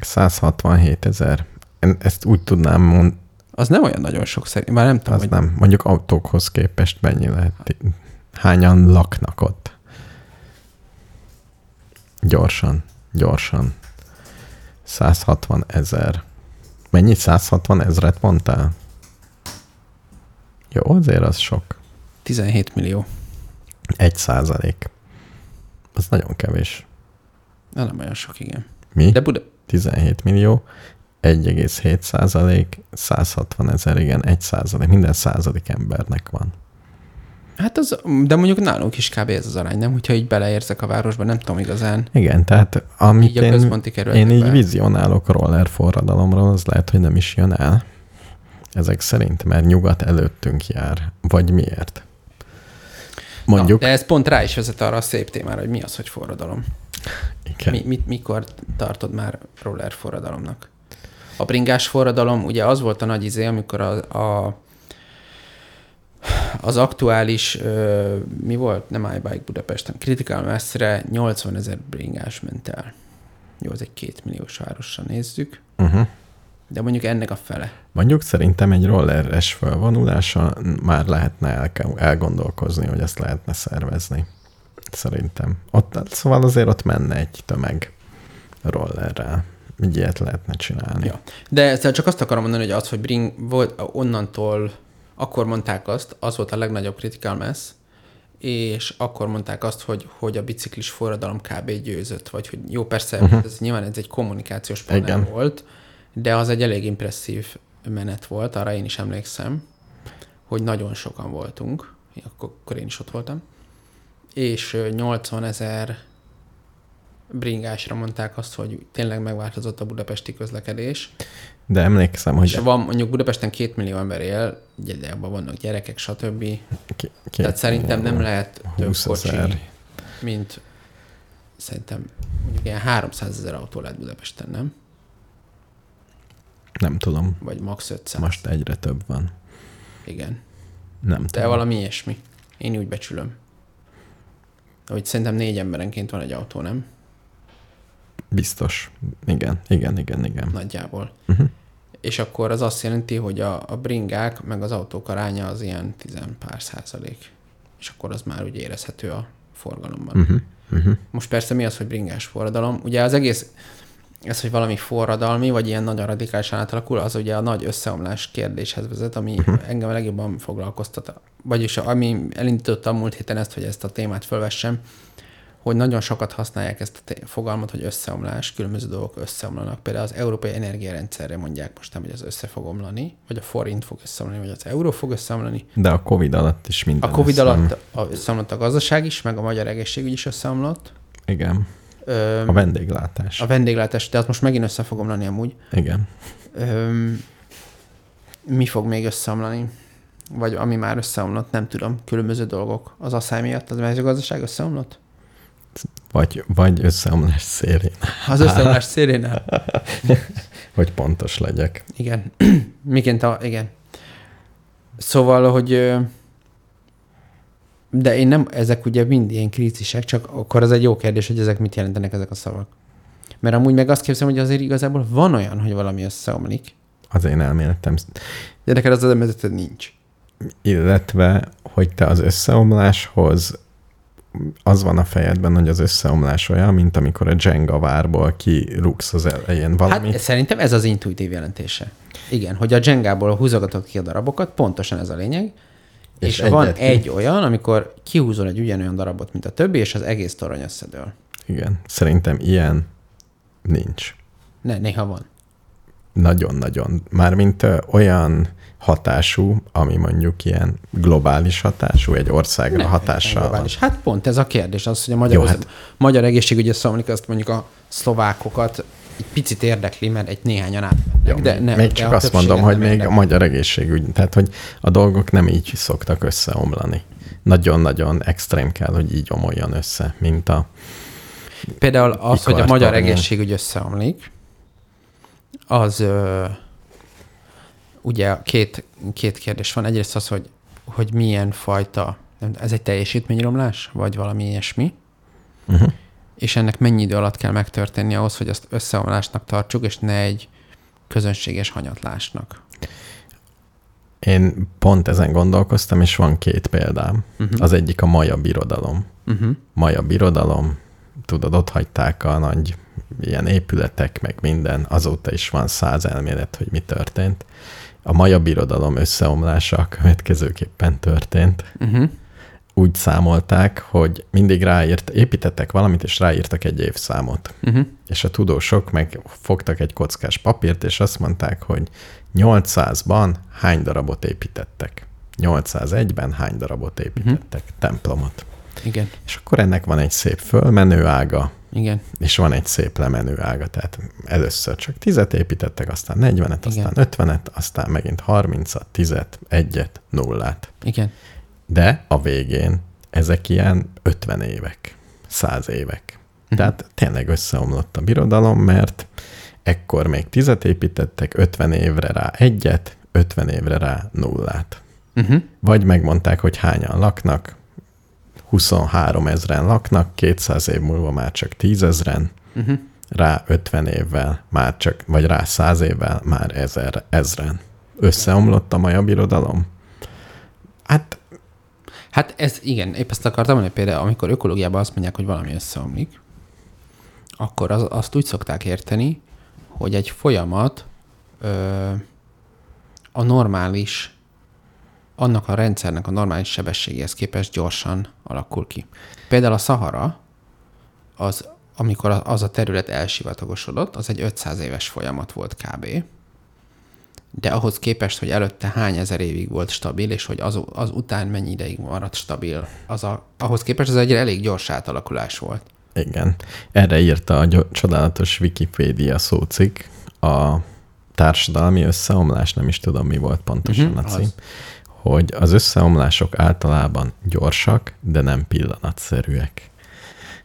167 ezer. Ezt úgy tudnám mondani, Az nem olyan nagyon sok szerint, már nem tudom, az hogy nem. Mondjuk autókhoz képest mennyi lehet. Hányan laknak ott? Gyorsan, gyorsan. 160 ezer. Mennyi 160 ezret mondtál? Jó, azért az sok. 17 millió. Egy százalék. Az nagyon kevés. Na, nem olyan sok, igen. Mi? De De... Buda... 17 millió, 1,7 százalék, 160 ezer, igen, 1 százalék. Minden századik embernek van. Hát az, de mondjuk nálunk is kb. ez az arány, nem? Hogyha így beleérzek a városba, nem tudom igazán. Igen, tehát amit Így a én, én így vizionálok roller forradalomról, az lehet, hogy nem is jön el. Ezek szerint, mert nyugat előttünk jár. Vagy miért? Mondjuk, Na, de ez pont rá is vezet arra a szép témára, hogy mi az, hogy forradalom. igen. Mi, mit, mikor tartod már roller forradalomnak? A bringás forradalom, ugye az volt a nagy izé, amikor a, a az aktuális, ö, mi volt? Nem iBike Budapesten, Critical Mass-re 80 ezer bringás ment el. Jó, az egy két milliós városra nézzük, Uh-huh. de mondjuk ennek a fele. Mondjuk szerintem egy rolleres felvonulása már lehetne el, elgondolkozni, hogy ezt lehetne szervezni. Szerintem. Ott, szóval azért ott menne egy tömeg rollerrel. Egy ilyet lehetne csinálni. Ja. De ezzel csak azt akarom mondani, hogy az, hogy bring, volt onnantól, akkor mondták azt, az volt a legnagyobb critical mass, és akkor mondták azt, hogy, hogy a biciklis forradalom kb. győzött, vagy hogy jó, persze, uh-huh. ez nyilván ez egy kommunikációs panel volt, de az egy elég impresszív menet volt, arra én is emlékszem, hogy nagyon sokan voltunk, akkor, akkor én is ott voltam, és ö, 80 ezer bringásra mondták azt, hogy tényleg megváltozott a budapesti közlekedés, De emlékszem, hogy és van mondjuk Budapesten két millió ember él, de abban vannak gyerekek, stb. ki, Tehát szerintem nem lehet több 20 kocsi, ezer. mint szerintem mondjuk ilyen 300 ezer autó lehet Budapesten, nem? Nem tudom. Vagy max. 500. Most egyre több van. Igen. Nem De tudom. valami ilyesmi. Én úgy becsülöm. Hogy szerintem négy emberenként van egy autó, nem? Biztos. Igen, igen, igen, igen. Nagyjából. Uh-huh. És akkor az azt jelenti, hogy a, a bringák meg az autók aránya az ilyen tizen pár százalék. És akkor az már úgy érezhető a forgalomban. Uh-huh. Uh-huh. Most persze mi az, hogy bringás forradalom? Ugye az egész, ez, hogy valami forradalmi, vagy ilyen nagyon radikálisan átalakul, az ugye a nagy összeomlás kérdéshez vezet, ami uh-huh. engem a legjobban foglalkoztat. Vagyis ami elindította a múlt héten ezt, hogy ezt a témát fölvessem, hogy nagyon sokat használják ezt a fogalmat, hogy összeomlás, különböző dolgok összeomlanak. Például az európai energiarendszerre mondják most nem, hogy az össze fog omlani, vagy a forint fog összeomlani, vagy az euró fog összeomlani. De a Covid alatt is minden A Covid összeom- alatt a- összeomlott a gazdaság is, meg a magyar egészségügy is összeomlott. Igen. Öm, A vendéglátás. a vendéglátás, de azt most megint össze fog omlani amúgy. Igen. Öm, mi fog még összeomlani? Vagy ami már összeomlott, nem tudom. Különböző dolgok. Az asszály miatt az mezőgazdaság összeomlott? Vagy, vagy összeomlás szélén. Az összeomlás szélénál? Hogy [LAUGHS] pontos legyek. Igen. [CLEARS THROAT] Miként a, igen. Szóval, hogy de én nem, ezek ugye mind ilyen krízisek, csak akkor az egy jó kérdés, hogy ezek mit jelentenek ezek a szavak. Mert amúgy meg azt képzelem, hogy azért igazából van olyan, hogy valami összeomlik, Az én elméletem. de neked az elméleted nincs. Illetve, hogy te az összeomláshoz az van a fejedben, hogy az összeomlás olyan, mint amikor a Jenga várból kirúgsz az elején valamit. Hát szerintem ez az intuitív jelentése. Igen, hogy a Jengából húzogatod ki a darabokat, pontosan ez a lényeg, és, És van egyet egy olyan, amikor kihúzol egy ugyanolyan darabot, mint a többi, és az egész torony összedől. Igen, szerintem ilyen nincs. Ne, néha van. Nagyon-nagyon. Mármint olyan hatású, ami mondjuk ilyen globális hatású, egy országra Nem, hatással van. globális. Hát pont ez a kérdés, az, hogy a magyar, Jó, hát- magyar egészségügy összeomlik, azt mondjuk a szlovákokat egy picit érdekli, mert egy néhányan át. Jó, de nem, még csak a azt mondom, hogy még a érdekli. magyar egészségügy, tehát hogy a dolgok nem így szoktak összeomlani. Nagyon-nagyon extrém kell, hogy így omoljon össze, mint a... Például az, hogy a magyar egészségügy összeomlik, az ugye két, két kérdés van. Egyrészt az, hogy, hogy milyen fajta, ez egy teljesítményromlás, vagy valami ilyesmi, Uh-huh. és ennek mennyi idő alatt kell megtörténni ahhoz, hogy azt összeomlásnak tartsuk, és ne egy közönséges hanyatlásnak. Én pont ezen gondolkoztam, és van két példám. Uh-huh. Az egyik a Maja birodalom. Uh-huh. Maja birodalom, tudod, ott hagyták a nagy ilyen épületek, meg minden, azóta is van száz elmélet, hogy mi történt. A Maja birodalom összeomlása a következőképpen történt. Uh-huh. Úgy számolták, hogy mindig ráírt, építettek valamit, és ráírtak egy évszámot. Uh-huh. És a tudósok meg fogtak egy kockás papírt, és azt mondták, hogy 800-ban hány darabot építettek. 801-ben hány darabot építettek, uh-huh. templomot. Igen, És akkor ennek van egy szép fölmenő ága, igen, és van egy szép lemenő ága. Tehát először csak 10-et építettek, aztán 40-et, aztán 50-et, aztán megint 30-at, 10-et, 1-et, 0-át. igen. De a végén ezek ilyen 50 évek, 100 évek. Tehát tényleg összeomlott a birodalom, mert ekkor még 10-et építettek, 50 évre rá egyet, 50 évre rá nullát. Uh-huh. Vagy megmondták, hogy hányan laknak, 23 ezren laknak, 200 év múlva már csak 10 ezren, Uh-huh. rá 50 évvel, már csak, vagy rá 100 évvel, már ezer, ezren. Összeomlott a maja birodalom? Hát Hát ez igen, épp ezt akartam mondani, például amikor ökológiában azt mondják, hogy valami összeomlik, akkor az, azt úgy szokták érteni, hogy egy folyamat ö, a normális, annak a rendszernek a normális sebességéhez képest gyorsan alakul ki. Például a Szahara, az, amikor az a terület elsivatagosodott, az egy 500 éves folyamat volt kb. De ahhoz képest, hogy előtte hány ezer évig volt stabil, és hogy az, az után mennyi ideig maradt stabil, az a, ahhoz képest ez egy elég gyors átalakulás volt. Igen. Erre írta a csodálatos Wikipédia szócikk a társadalmi összeomlás, nem is tudom, mi volt pontosan Mhm, uh-huh, a cím, az. Hogy az összeomlások általában gyorsak, de nem pillanatszerűek.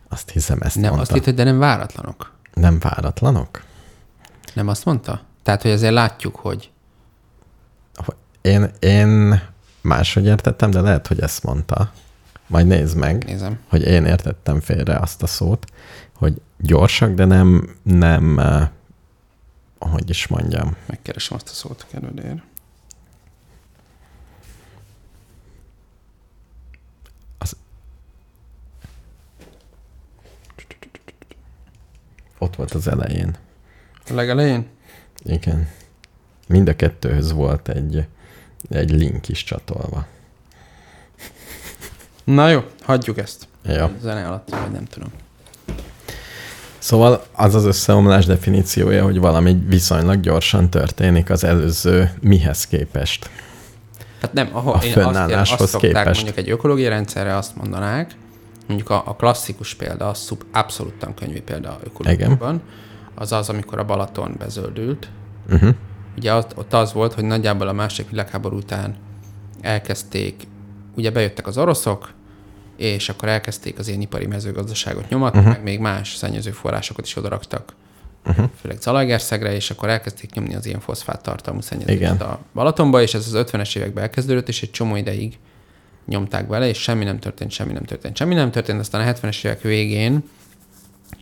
Azt hiszem, ezt Nem, mondta. azt itt, de nem váratlanok. Nem váratlanok? Nem azt mondta? Tehát, hogy azért látjuk, hogy Én, én máshogy értettem, de lehet, hogy ezt mondta. Majd nézd meg, nézem. hogy én értettem félre azt a szót, hogy gyorsak, de nem, nem, eh, hogy is mondjam, Megkeresem azt a szót, kedvedér. Ott volt az elején. A legelején? Igen. Mind a kettőhöz volt egy, egy link is csatolva. Na jó, hagyjuk ezt. Ja. Zene alatt, vagy nem tudom. Szóval az az összeomlás definíciója, hogy valami viszonylag gyorsan történik az előző mihez képest. Hát nem, ahol A én azt, azt szokták képest. mondjuk egy ökológiai rendszerre azt mondanák, mondjuk a, a klasszikus példa, a szub, abszolúttan könyvi példa a ökológiában, az az, amikor a Balaton bezöldült. Uh-huh. Ugye ott, ott az volt, hogy nagyjából a második világháború után elkezdték, ugye bejöttek az oroszok, és akkor elkezdték az én ipari mezőgazdaságot nyomatni, uh-huh. meg még más szennyező forrásokat is odaraktak uh-huh. főleg Zalaegerszegre, és akkor elkezdték nyomni az ilyen foszfát tartalmú szennyezést a Balatonba, és ez az 50-es években elkezdődött, és egy csomó ideig nyomták vele, és semmi nem történt, semmi nem történt, semmi nem történt, aztán a 70-es évek végén,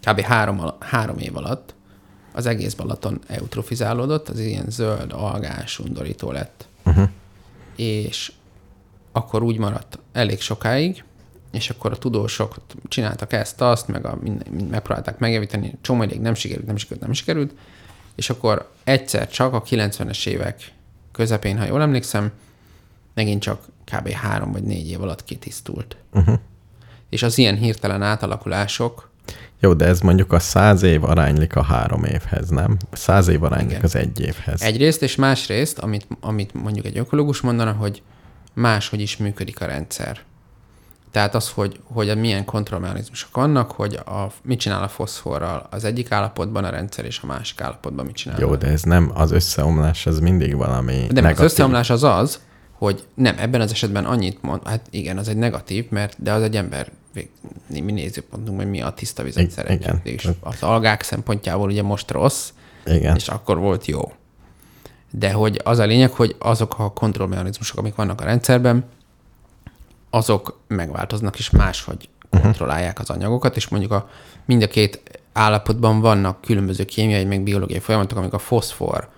kb. három, al- három év alatt az egész Balaton eutrofizálódott, az ilyen zöld, algás, undorító lett. Uh-huh. És akkor úgy maradt elég sokáig, és akkor a tudósok csináltak ezt, azt, meg a, minden, megpróbálták megjavítani, csomó ideig nem sikerült, nem sikerült, nem sikerült, és akkor egyszer csak a 90-es évek közepén, ha jól emlékszem, megint csak kb. három vagy négy év alatt kitisztult. Uh-huh. És az ilyen hirtelen átalakulások, Jó, de ez mondjuk a száz év aránylik a három évhez, nem? Száz év aránylik Igen. az egy évhez. egyrészt, és másrészt, amit, amit mondjuk egy ökológus mondana, hogy máshogy is működik a rendszer. Tehát az, hogy, hogy milyen kontrollmechanizmusok vannak, hogy a, mit csinál a foszforral az egyik állapotban a rendszer, és a másik állapotban mit csinál. Jó, de ez nem, az összeomlás, ez mindig valami De negatív. az összeomlás az az, hogy nem, ebben az esetben annyit mond, hát igen, az egy negatív, mert de az egy ember mi nézőpontunk, hogy mi a tiszta vizet szeretjük. És az algák szempontjából ugye most rossz, Igen. és akkor volt jó. De hogy az a lényeg, hogy azok a kontrollmechanizmusok, amik vannak a rendszerben, azok megváltoznak, és máshogy kontrollálják az anyagokat, és mondjuk a, mind a két állapotban vannak különböző kémiai, meg biológiai folyamatok, amik a foszfor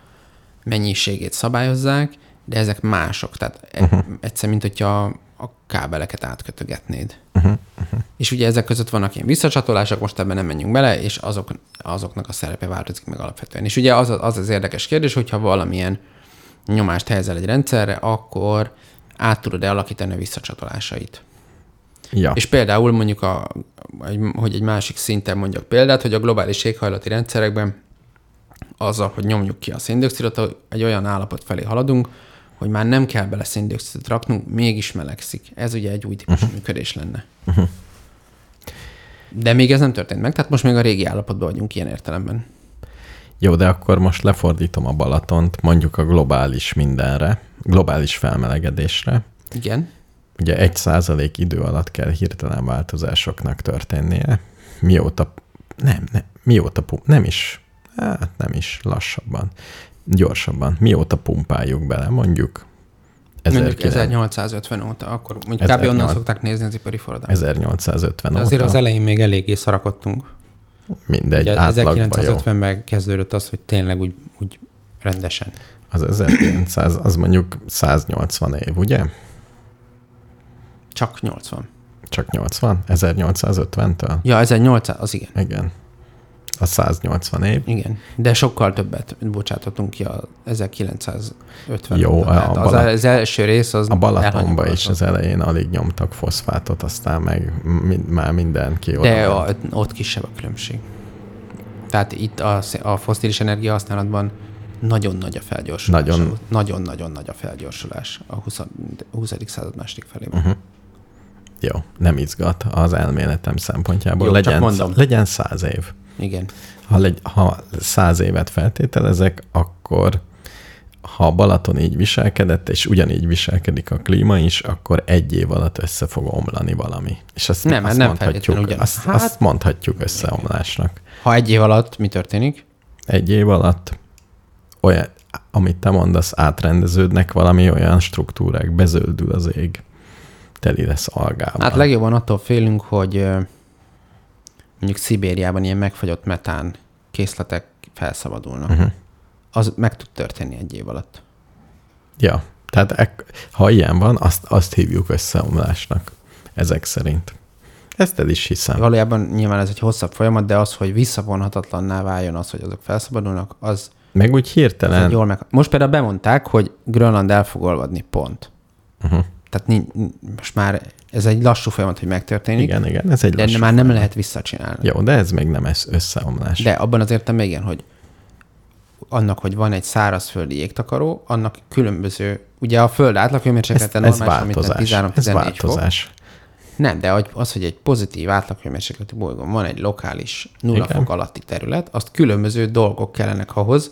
mennyiségét szabályozzák, de ezek mások. Tehát uh-huh. egyszer, mint hogyha a kábeleket átkötögetnéd. Uh-huh. Uh-huh. És ugye ezek között vannak ilyen visszacsatolások, most ebben nem menjünk bele, és azok, azoknak a szerepe változik meg alapvetően. És ugye az az, az érdekes kérdés, hogyha valamilyen nyomást helyezel egy rendszerre, akkor át tudod-e alakítani a visszacsatolásait. Ja. És például mondjuk, a, hogy egy másik szinten mondjak példát, hogy a globális éghajlati rendszerekben azzal, hogy nyomjuk ki a széndiokszidot, egy olyan állapot felé haladunk, hogy már nem kell bele széndiokszidot raknunk, mégis melegszik. Ez ugye egy új típusú uh-huh. működés lenne. Uh-huh. De még ez nem történt meg, tehát most még a régi állapotban vagyunk ilyen értelemben. Jó, de akkor most lefordítom a Balatont, mondjuk a globális mindenre, globális felmelegedésre. Igen. Ugye egy százalék idő alatt kell hirtelen változásoknak történnie. Mióta, nem, nem, mióta, nem is, hát nem is, lassabban, gyorsabban. Mióta pumpáljuk bele, mondjuk Mondjuk 1900 1850 óta, akkor mondjuk kb. onnan 1800 szokták nézni az ipari forradalmat. 1850 De óta. azért az elején még eléggé szarakodtunk. Mindegy, Ugye átlagban jó. 1950-ben kezdődött az, hogy tényleg úgy, úgy rendesen. Az 1900, az mondjuk 180 év, ugye? Csak 80. Csak 80? 1850-től? Ja, 1800, az igen. Igen. A 180 év. Igen, de sokkal többet bocsátottunk ki a 1950 Jó, a Tehát az, Bala- az első rész az A Balatonba is az elején alig nyomtak foszfátot, aztán meg mind, már mindenki oda De a, ott kisebb a különbség. Tehát itt a, a foszilis energia használatban nagyon nagy a felgyorsulás. Nagyon. Nagyon-nagyon nagy a felgyorsulás a 20. 20. század második felében. Uh-huh. Jó, nem izgat az elméletem szempontjából. Jó, csak legyen, mondom. legyen száz év. Igen. Ha, legy, ha száz évet feltételezek, akkor ha a Balaton így viselkedett, és ugyanígy viselkedik a klíma is, akkor egy év alatt össze fog omlani valami. És azt, Nem, azt nem mondhatjuk, ugyanaz. azt, Hát- azt mondhatjuk összeomlásnak. Ha egy év alatt mi történik? Egy év alatt olyan, amit te mondasz, átrendeződnek valami olyan struktúrák, bezöldül az ég, teli lesz algával. Hát legjobban attól félünk, hogy mondjuk Szibériában ilyen megfagyott metán készletek felszabadulnak. Uh-huh. Az meg tud történni egy év alatt. Ja, tehát ha ilyen van, azt, azt hívjuk összeomlásnak, ezek szerint. Ezt el is hiszem. Valójában nyilván ez egy hosszabb folyamat, de az, hogy visszavonhatatlanná váljon az, hogy azok felszabadulnak, az, Meg úgy hirtelen, jól meg... Most például bemondták, hogy Grönland el fog olvadni, pont. uh-huh. Tehát ni- ni- most már ez egy lassú folyamat, hogy megtörténik, igen, igen, ez egy de lassú már nem lehet visszacsinálni. Jó, de ez még nem ez összeomlás. De abban az értelemben igen, hogy annak, hogy van egy szárazföldi jégtakaró, annak különböző, ugye a föld átlaghőmérséklete ez normálisan mint változás. Ez 13-14 fok. változás. Nem, de az, hogy egy pozitív átlaghőmérsékletű bolygón van egy lokális nulla fok alatti terület, azt különböző dolgok kellenek ahhoz,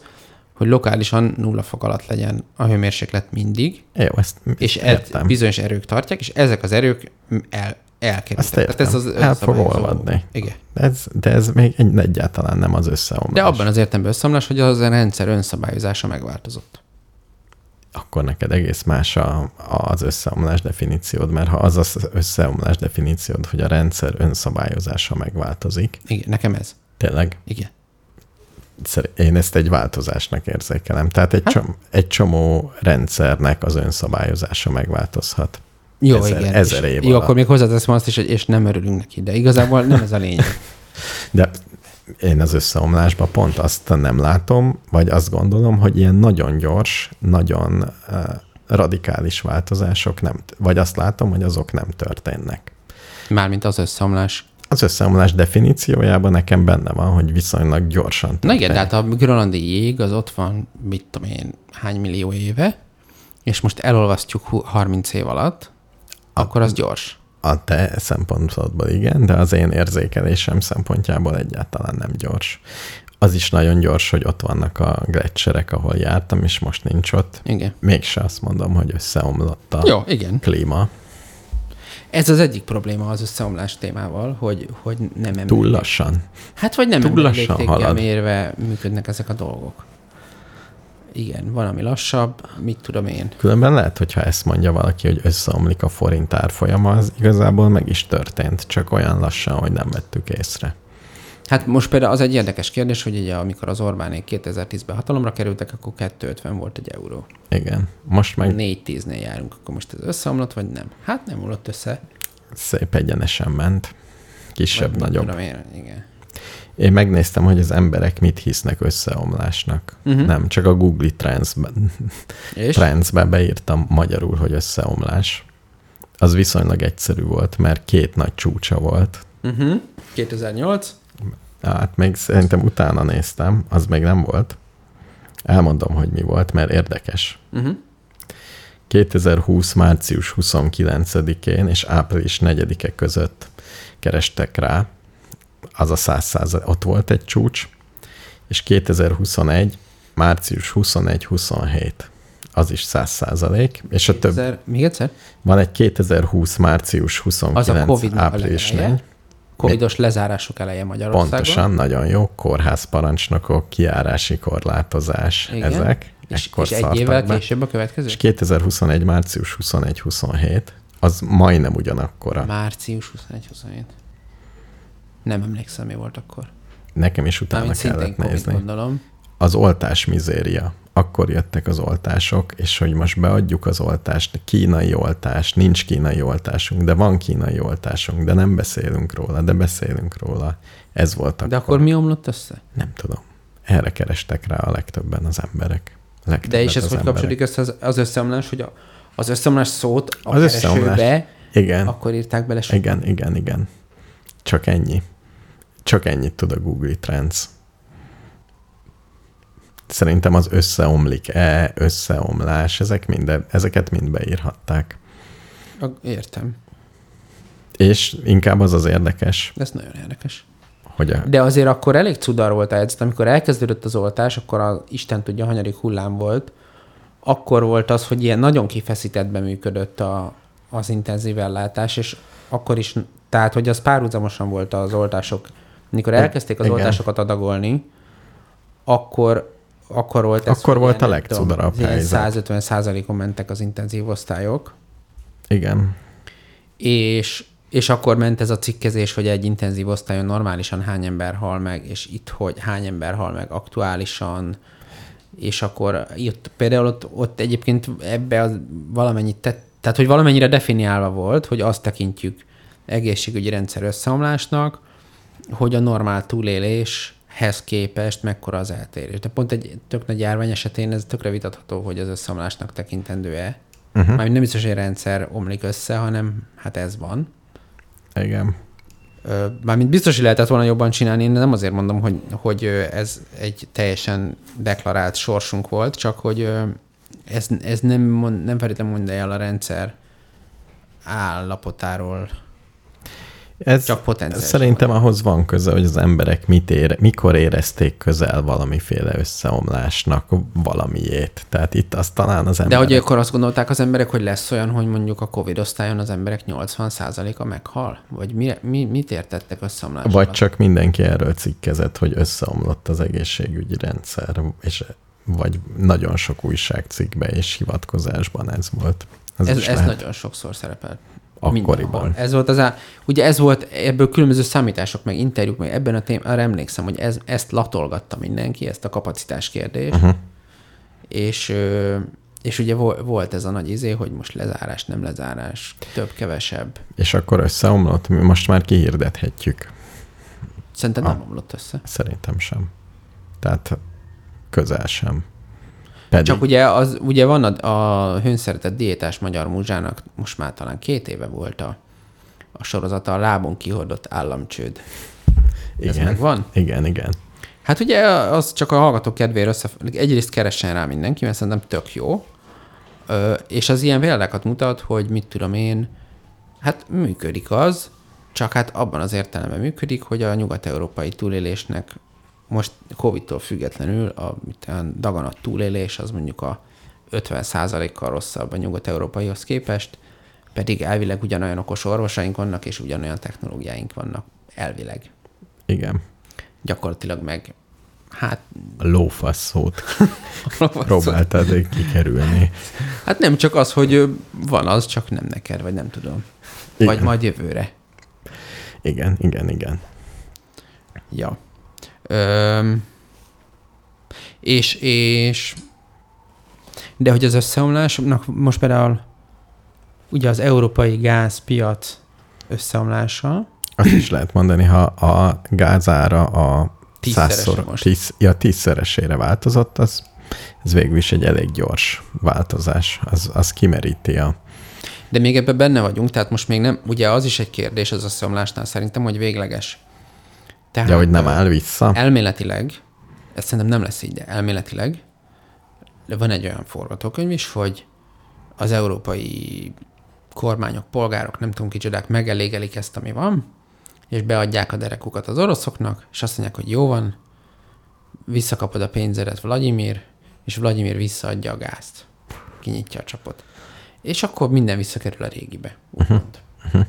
hogy lokálisan nulla fok alatt legyen a hőmérséklet mindig, Jó, ezt és ezt bizonyos erők tartják, és ezek az erők el, elkerültek. értem. ez az El fog olvadni. Igen. De ez, de ez még egy, egyáltalán nem az összeomlás. De abban az értelemben összeomlás, hogy az a rendszer önszabályozása megváltozott. Akkor neked egész más a, az összeomlás definíciód, mert ha az az összeomlás definíciód, hogy a rendszer önszabályozása megváltozik, Igen, nekem ez. tényleg Igen. Én ezt egy változásnak érzékelem. Tehát egy, Hát- csom, egy csomó rendszernek az önszabályozása megváltozhat. Jó, Ezer- igen. ezer év Jó, alatt. akkor még hozzáteszem azt is, hogy és nem örülünk neki, de igazából nem ez a lényeg. [LAUGHS] De én az összeomlásban pont azt nem látom, vagy azt gondolom, hogy ilyen nagyon gyors, nagyon uh, radikális változások nem, vagy azt látom, hogy azok nem történnek. Mármint az összeomlás. Az összeomlás definíciójában nekem benne van, hogy viszonylag gyorsan Na igen, de hát a grönlandi jég az ott van, mit tudom én, hány millió éve, és most elolvasztjuk hu- 30 év alatt, akkor az gyors. A te szempontodból igen, de az én érzékelésem szempontjából egyáltalán nem gyors. Az is nagyon gyors, hogy ott vannak a gletszerek, ahol jártam, és most nincs ott. Igen. Mégse azt mondom, hogy összeomlott a Jó, igen. klíma. Ez az egyik probléma az összeomlás témával, hogy, hogy nem ember. Túl lassan. Hát vagy nem túl lassan halad. mérve működnek ezek a dolgok. Igen, valami lassabb, mit tudom én. Különben lehet, hogyha ezt mondja valaki, hogy összeomlik a forint árfolyama, az igazából meg is történt, csak olyan lassan, hogy nem vettük észre. Hát most például az egy érdekes kérdés, hogy ugye amikor az Orbánék 2010-ben hatalomra kerültek, akkor 250 volt egy euró. Igen. Most meg 4-10-nél járunk, akkor most ez összeomlott, vagy nem? Hát nem omlott össze. szép egyenesen ment. Vagy Kisebb, mit nagyobb. Én, igen. Én megnéztem, hogy az emberek mit hisznek összeomlásnak. Mhm. Uh-huh. Nem, csak a Google Trends-ben, És? Trends-ben beírtam magyarul, hogy összeomlás. Az viszonylag egyszerű volt, mert két nagy csúcsa volt. Uh-huh. 2008. Hát még szerintem utána néztem, az még nem volt. Elmondom, hogy mi volt, mert érdekes. Uh-huh. 2020. március 29-én és április 4-e között kerestek rá, az a 100 százalék, ott volt egy csúcs, és 2021. március 21-27, az is 100 százalék, és a több, 2000, még egyszer? van egy 2020. március 29. Az a Covid április legeleje. 4, Covidos lezárások eleje Magyarországon. pontosan, nagyon jó, kórházparancsnokok, kiárási korlátozás, Igen. ezek. És, és egy évvel be. később a következő? És 2021. március 21-27, az majdnem ugyanakkora. Március 21-27. Nem emlékszem, mi volt akkor. Nekem is utána szintén kellett nézni. gondolom. Az oltás mizéria. Akkor jöttek az oltások, és hogy most beadjuk az oltást, kínai oltás, nincs kínai oltásunk, de van kínai oltásunk, de nem beszélünk róla, de beszélünk róla. Ez volt akkor. De akkor mi omlott össze? Nem tudom. Erre kerestek rá a legtöbben az emberek. Legtöbbet De és ez hogy emberek. kapcsolódik össze az, az összeomlás, hogy a, az összeomlás szót a Az az összeomlás. keresőbe, Igen. akkor írták bele sokan. Igen, igen, igen. Csak ennyi. Csak ennyit tud a Google Trends. Szerintem az összeomlik-e, összeomlás, ezek minden, ezeket mind beírhatták. Értem. És inkább az az érdekes, Ez nagyon érdekes. hogy a, De azért akkor elég cudar volt a helyzet. Amikor elkezdődött az oltás, akkor a Isten tudja, hanyadik hullám volt, akkor volt az, hogy ilyen nagyon kifeszítettben működött a, az intenzív ellátás, és akkor is, tehát hogy az párhuzamosan volt az oltások. Mikor elkezdték az Igen. oltásokat adagolni, akkor akkor volt ez, Akkor volt ilyen, a ilyen helyzet. 150 százalékon mentek az intenzív osztályok, igen, és, és akkor ment ez a cikkezés, hogy egy intenzív osztályon normálisan hány ember hal meg, és itt hogy hány ember hal meg aktuálisan, és akkor itt például ott, ott egyébként ebbe az valamennyit tett, tehát hogy valamennyire definiálva volt, hogy azt tekintjük egészségügyi rendszer összeomlásnak, hogy a normál túléléshez képest mekkora az eltérés. De pont egy tök nagy járvány esetén ez tökre vitatható, hogy az összeomlásnak tekintendő-e. Uh-huh. Mármint nem biztos, hogy a rendszer omlik össze, hanem hát ez van. igen. Mármint biztos, hogy lehetett volna jobban csinálni, én nem azért mondom, hogy, hogy ez egy teljesen deklarált sorsunk volt, csak hogy ez, ez nem, mond, nem feltétlenül mondja el a rendszer állapotáról. Ez Csak potenciális Szerintem ahhoz van köze, hogy az emberek mit ére, mikor érezték közel valamiféle összeomlásnak valamiét. Tehát itt az talán az De emberek... hogy akkor azt gondolták az emberek, hogy lesz olyan, hogy mondjuk a Covid osztályon az emberek 80%-a meghal? Vagy mi, mi, mit értettek összeomlásra? Vagy csak mindenki erről cikkezett, hogy összeomlott az egészségügyi rendszer, és vagy nagyon sok újságcikkben és hivatkozásban ez volt. Ez, ez lehet. nagyon sokszor szerepel. Akkoriban. Mindenhol. Ez volt az á... Ugye ez volt, ebből különböző számítások, meg interjúk, meg ebben a témában, emlékszem, hogy ez, ezt latolgatta mindenki, ezt a kapacitás kérdést. Uh-huh. És, és ugye vo- volt ez a nagy izé, hogy most lezárás, nem lezárás, több, kevesebb. És akkor összeomlott, mi most már kihirdethetjük. Szerintem nem omlott össze. Szerintem sem. Tehát közel sem. Pedig Csak ugye, az, ugye van a, a hőnszeretett diétás magyar múzsának most már talán két éve volt a, a sorozata, a lábon kihordott államcsőd. Ez igen, megvan? igen, igen. Hát ugye az csak a hallgatók kedvére össze... Egyrészt keressen rá mindenki, mert szerintem tök jó. Ö, és az ilyen példákat mutat, hogy mit tudom én, hát működik az, csak hát abban az értelemben működik, hogy a nyugat-európai túlélésnek most Covid-tól függetlenül a olyan daganat túlélés az mondjuk a 50%-kal rosszabb a nyugat-európaihoz képest, pedig elvileg ugyanolyan okos orvosaink vannak, és ugyanolyan technológiáink vannak. Elvileg. Igen. Gyakorlatilag meg, hát A lófasz szót [LAUGHS] próbáltad kikerülni. Hát nem csak az, hogy van az, csak nem neked, vagy nem tudom. Igen. Vagy majd jövőre. Igen, igen, igen. Ja. Öm, és, és de hogy az összeomlásnak most például ugye az európai gázpiac összeomlása, Azt is lehet mondani, ha a gázára a százszor, tíz, ja, tízszeresére változott, az, ez végül is egy elég gyors változás. Az, az kimeríti a... de még ebben benne vagyunk, tehát most még nem, ugye az is egy kérdés az összeomlásnál szerintem, hogy végleges. Tehát, Ja, hogy nem áll vissza. Elméletileg, ez szerintem nem lesz így, de elméletileg van egy olyan forgatókönyv is, hogy az európai kormányok, polgárok, nem tudom kicsodák, megelégelik ezt, ami van, és beadják a derekukat az oroszoknak, és azt mondják, hogy jó van, visszakapod a pénzedet Vladimir, és Vladimir visszaadja a gázt. Kinyitja a csapot. És akkor minden visszakerül a régibe, úgymond. Uh-huh.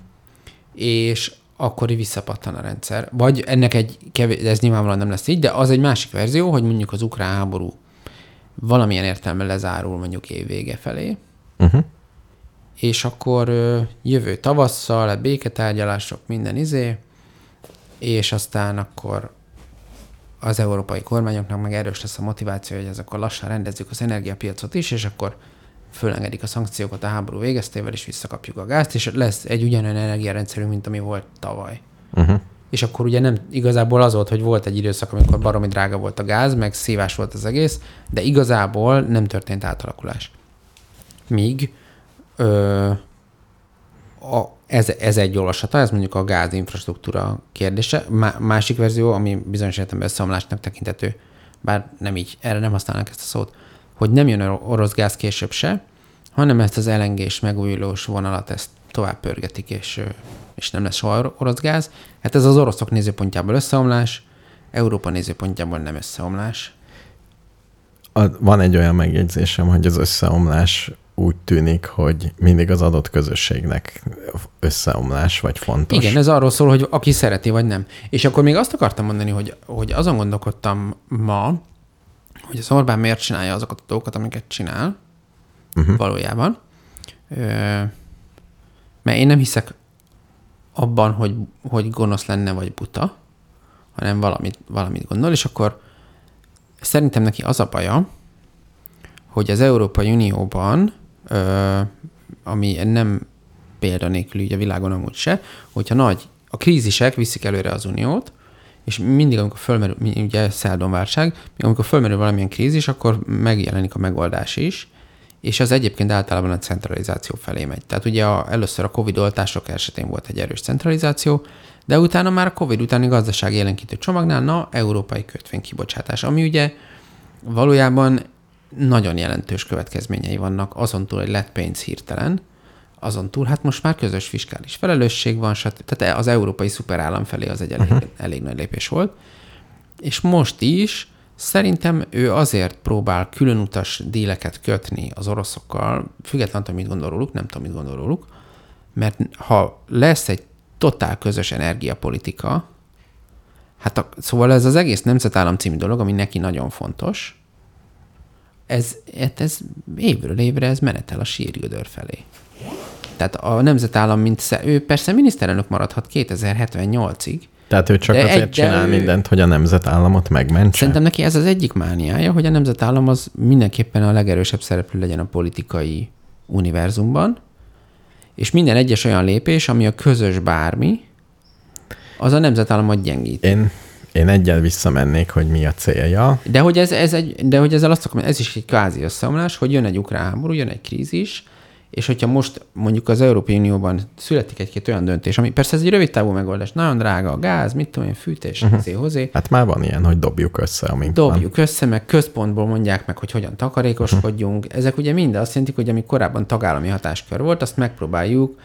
És akkor visszapattan a rendszer. Vagy ennek egy kevés, ez nyilvánvalóan nem lesz így, de az egy másik verzió, hogy mondjuk az ukrán háború valamilyen értelme lezárul mondjuk év vége felé, Uh-huh. és akkor jövő tavasszal, béketárgyalások, minden izé, és aztán akkor az európai kormányoknak meg erős lesz a motiváció, hogy ez akkor lassan rendezzük az energiapiacot is, és akkor fölengedik a szankciókat a háború végeztével, és visszakapjuk a gázt, és lesz egy ugyanolyan energiarendszerünk, mint ami volt tavaly. Uh-huh. És akkor ugye nem igazából az volt, hogy volt egy időszak, amikor baromi drága volt a gáz, meg szívás volt az egész, de igazából nem történt átalakulás. Míg ö, a, ez, ez egy olvasata, ez mondjuk a gáz infrastruktúra kérdése. Má, másik verzió, ami bizonyos értelemben összeomlásnak tekintető, bár nem így, erre nem használnak ezt a szót, hogy nem jön orosz gáz később se, hanem ezt az LNG-s megújulós vonalat ezt tovább pörgetik, és, és nem lesz soha orosz gáz. Hát ez az oroszok nézőpontjából összeomlás, Európa nézőpontjából nem összeomlás. A, van egy olyan megjegyzésem, hogy az összeomlás úgy tűnik, hogy mindig az adott közösségnek összeomlás vagy fontos. Igen, ez arról szól, hogy aki szereti, vagy nem. És akkor még azt akartam mondani, hogy, hogy azon gondolkodtam ma, hogy az Orbán miért csinálja azokat a dolgokat, amiket csinál uh-huh. valójában. Ö, mert én nem hiszek abban, hogy, hogy gonosz lenne, vagy buta, hanem valamit, valamit gondol, és akkor szerintem neki az a baja, hogy az Európai Unióban, ö, ami nem példanélkül így a világon amúgy se, hogyha nagy, a krízisek viszik előre az uniót, és mindig, amikor fölmerül, ugye Szeldon válság, amikor fölmerül valamilyen krízis, akkor megjelenik a megoldás is, és az egyébként általában a centralizáció felé megy. Tehát ugye a, először a Covid oltások esetén volt egy erős centralizáció, de utána már a Covid utáni gazdasági élenkítő csomagnál, na, európai kötvénykibocsátás, ami ugye valójában nagyon jelentős következményei vannak, azon túl, hogy lett pénz hirtelen, azon túl, hát most már közös fiskális felelősség van, stb. tehát az európai szuperállam felé az egy elég, uh-huh. elég nagy lépés volt. És most is szerintem ő azért próbál különutas díleket kötni az oroszokkal, függetlenül, mit gondol róluk, nem tudom, mit gondol róluk, mert ha lesz egy totál közös energiapolitika, hát a, szóval ez az egész nemzetállam című dolog, ami neki nagyon fontos, ez, hát ez évről évre ez menetel a sírgödör felé. Tehát a nemzetállam, mint sze, ő persze miniszterelnök maradhat 2078-ig, tehát ő csak de azért egy, csinál ő... mindent, hogy a nemzetállamot megmentse? Szerintem neki ez az egyik mániája, hogy a nemzetállam az mindenképpen a legerősebb szereplő legyen a politikai univerzumban, és minden egyes olyan lépés, ami a közös bármi, az a nemzetállamot gyengít. Én, én egyel visszamennék, hogy mi a célja. De hogy, ez, ez egy, de hogy ezzel azt akarom, ez is egy kvázi összeomlás, hogy jön egy ukrán háború, jön egy krízis, és hogyha most mondjuk az Európai Unióban születik egy-két olyan döntés, ami persze ez egy rövid távú megoldás, nagyon drága a gáz, mit tudom én, fűtés, uh-huh. hozé. Hát már van ilyen, hogy dobjuk össze, amink Dobjuk van. össze, meg központból mondják meg, hogy hogyan takarékoskodjunk. Uh-huh. Ezek ugye mind azt jelentik, hogy ami korábban tagállami hatáskör volt, azt megpróbáljuk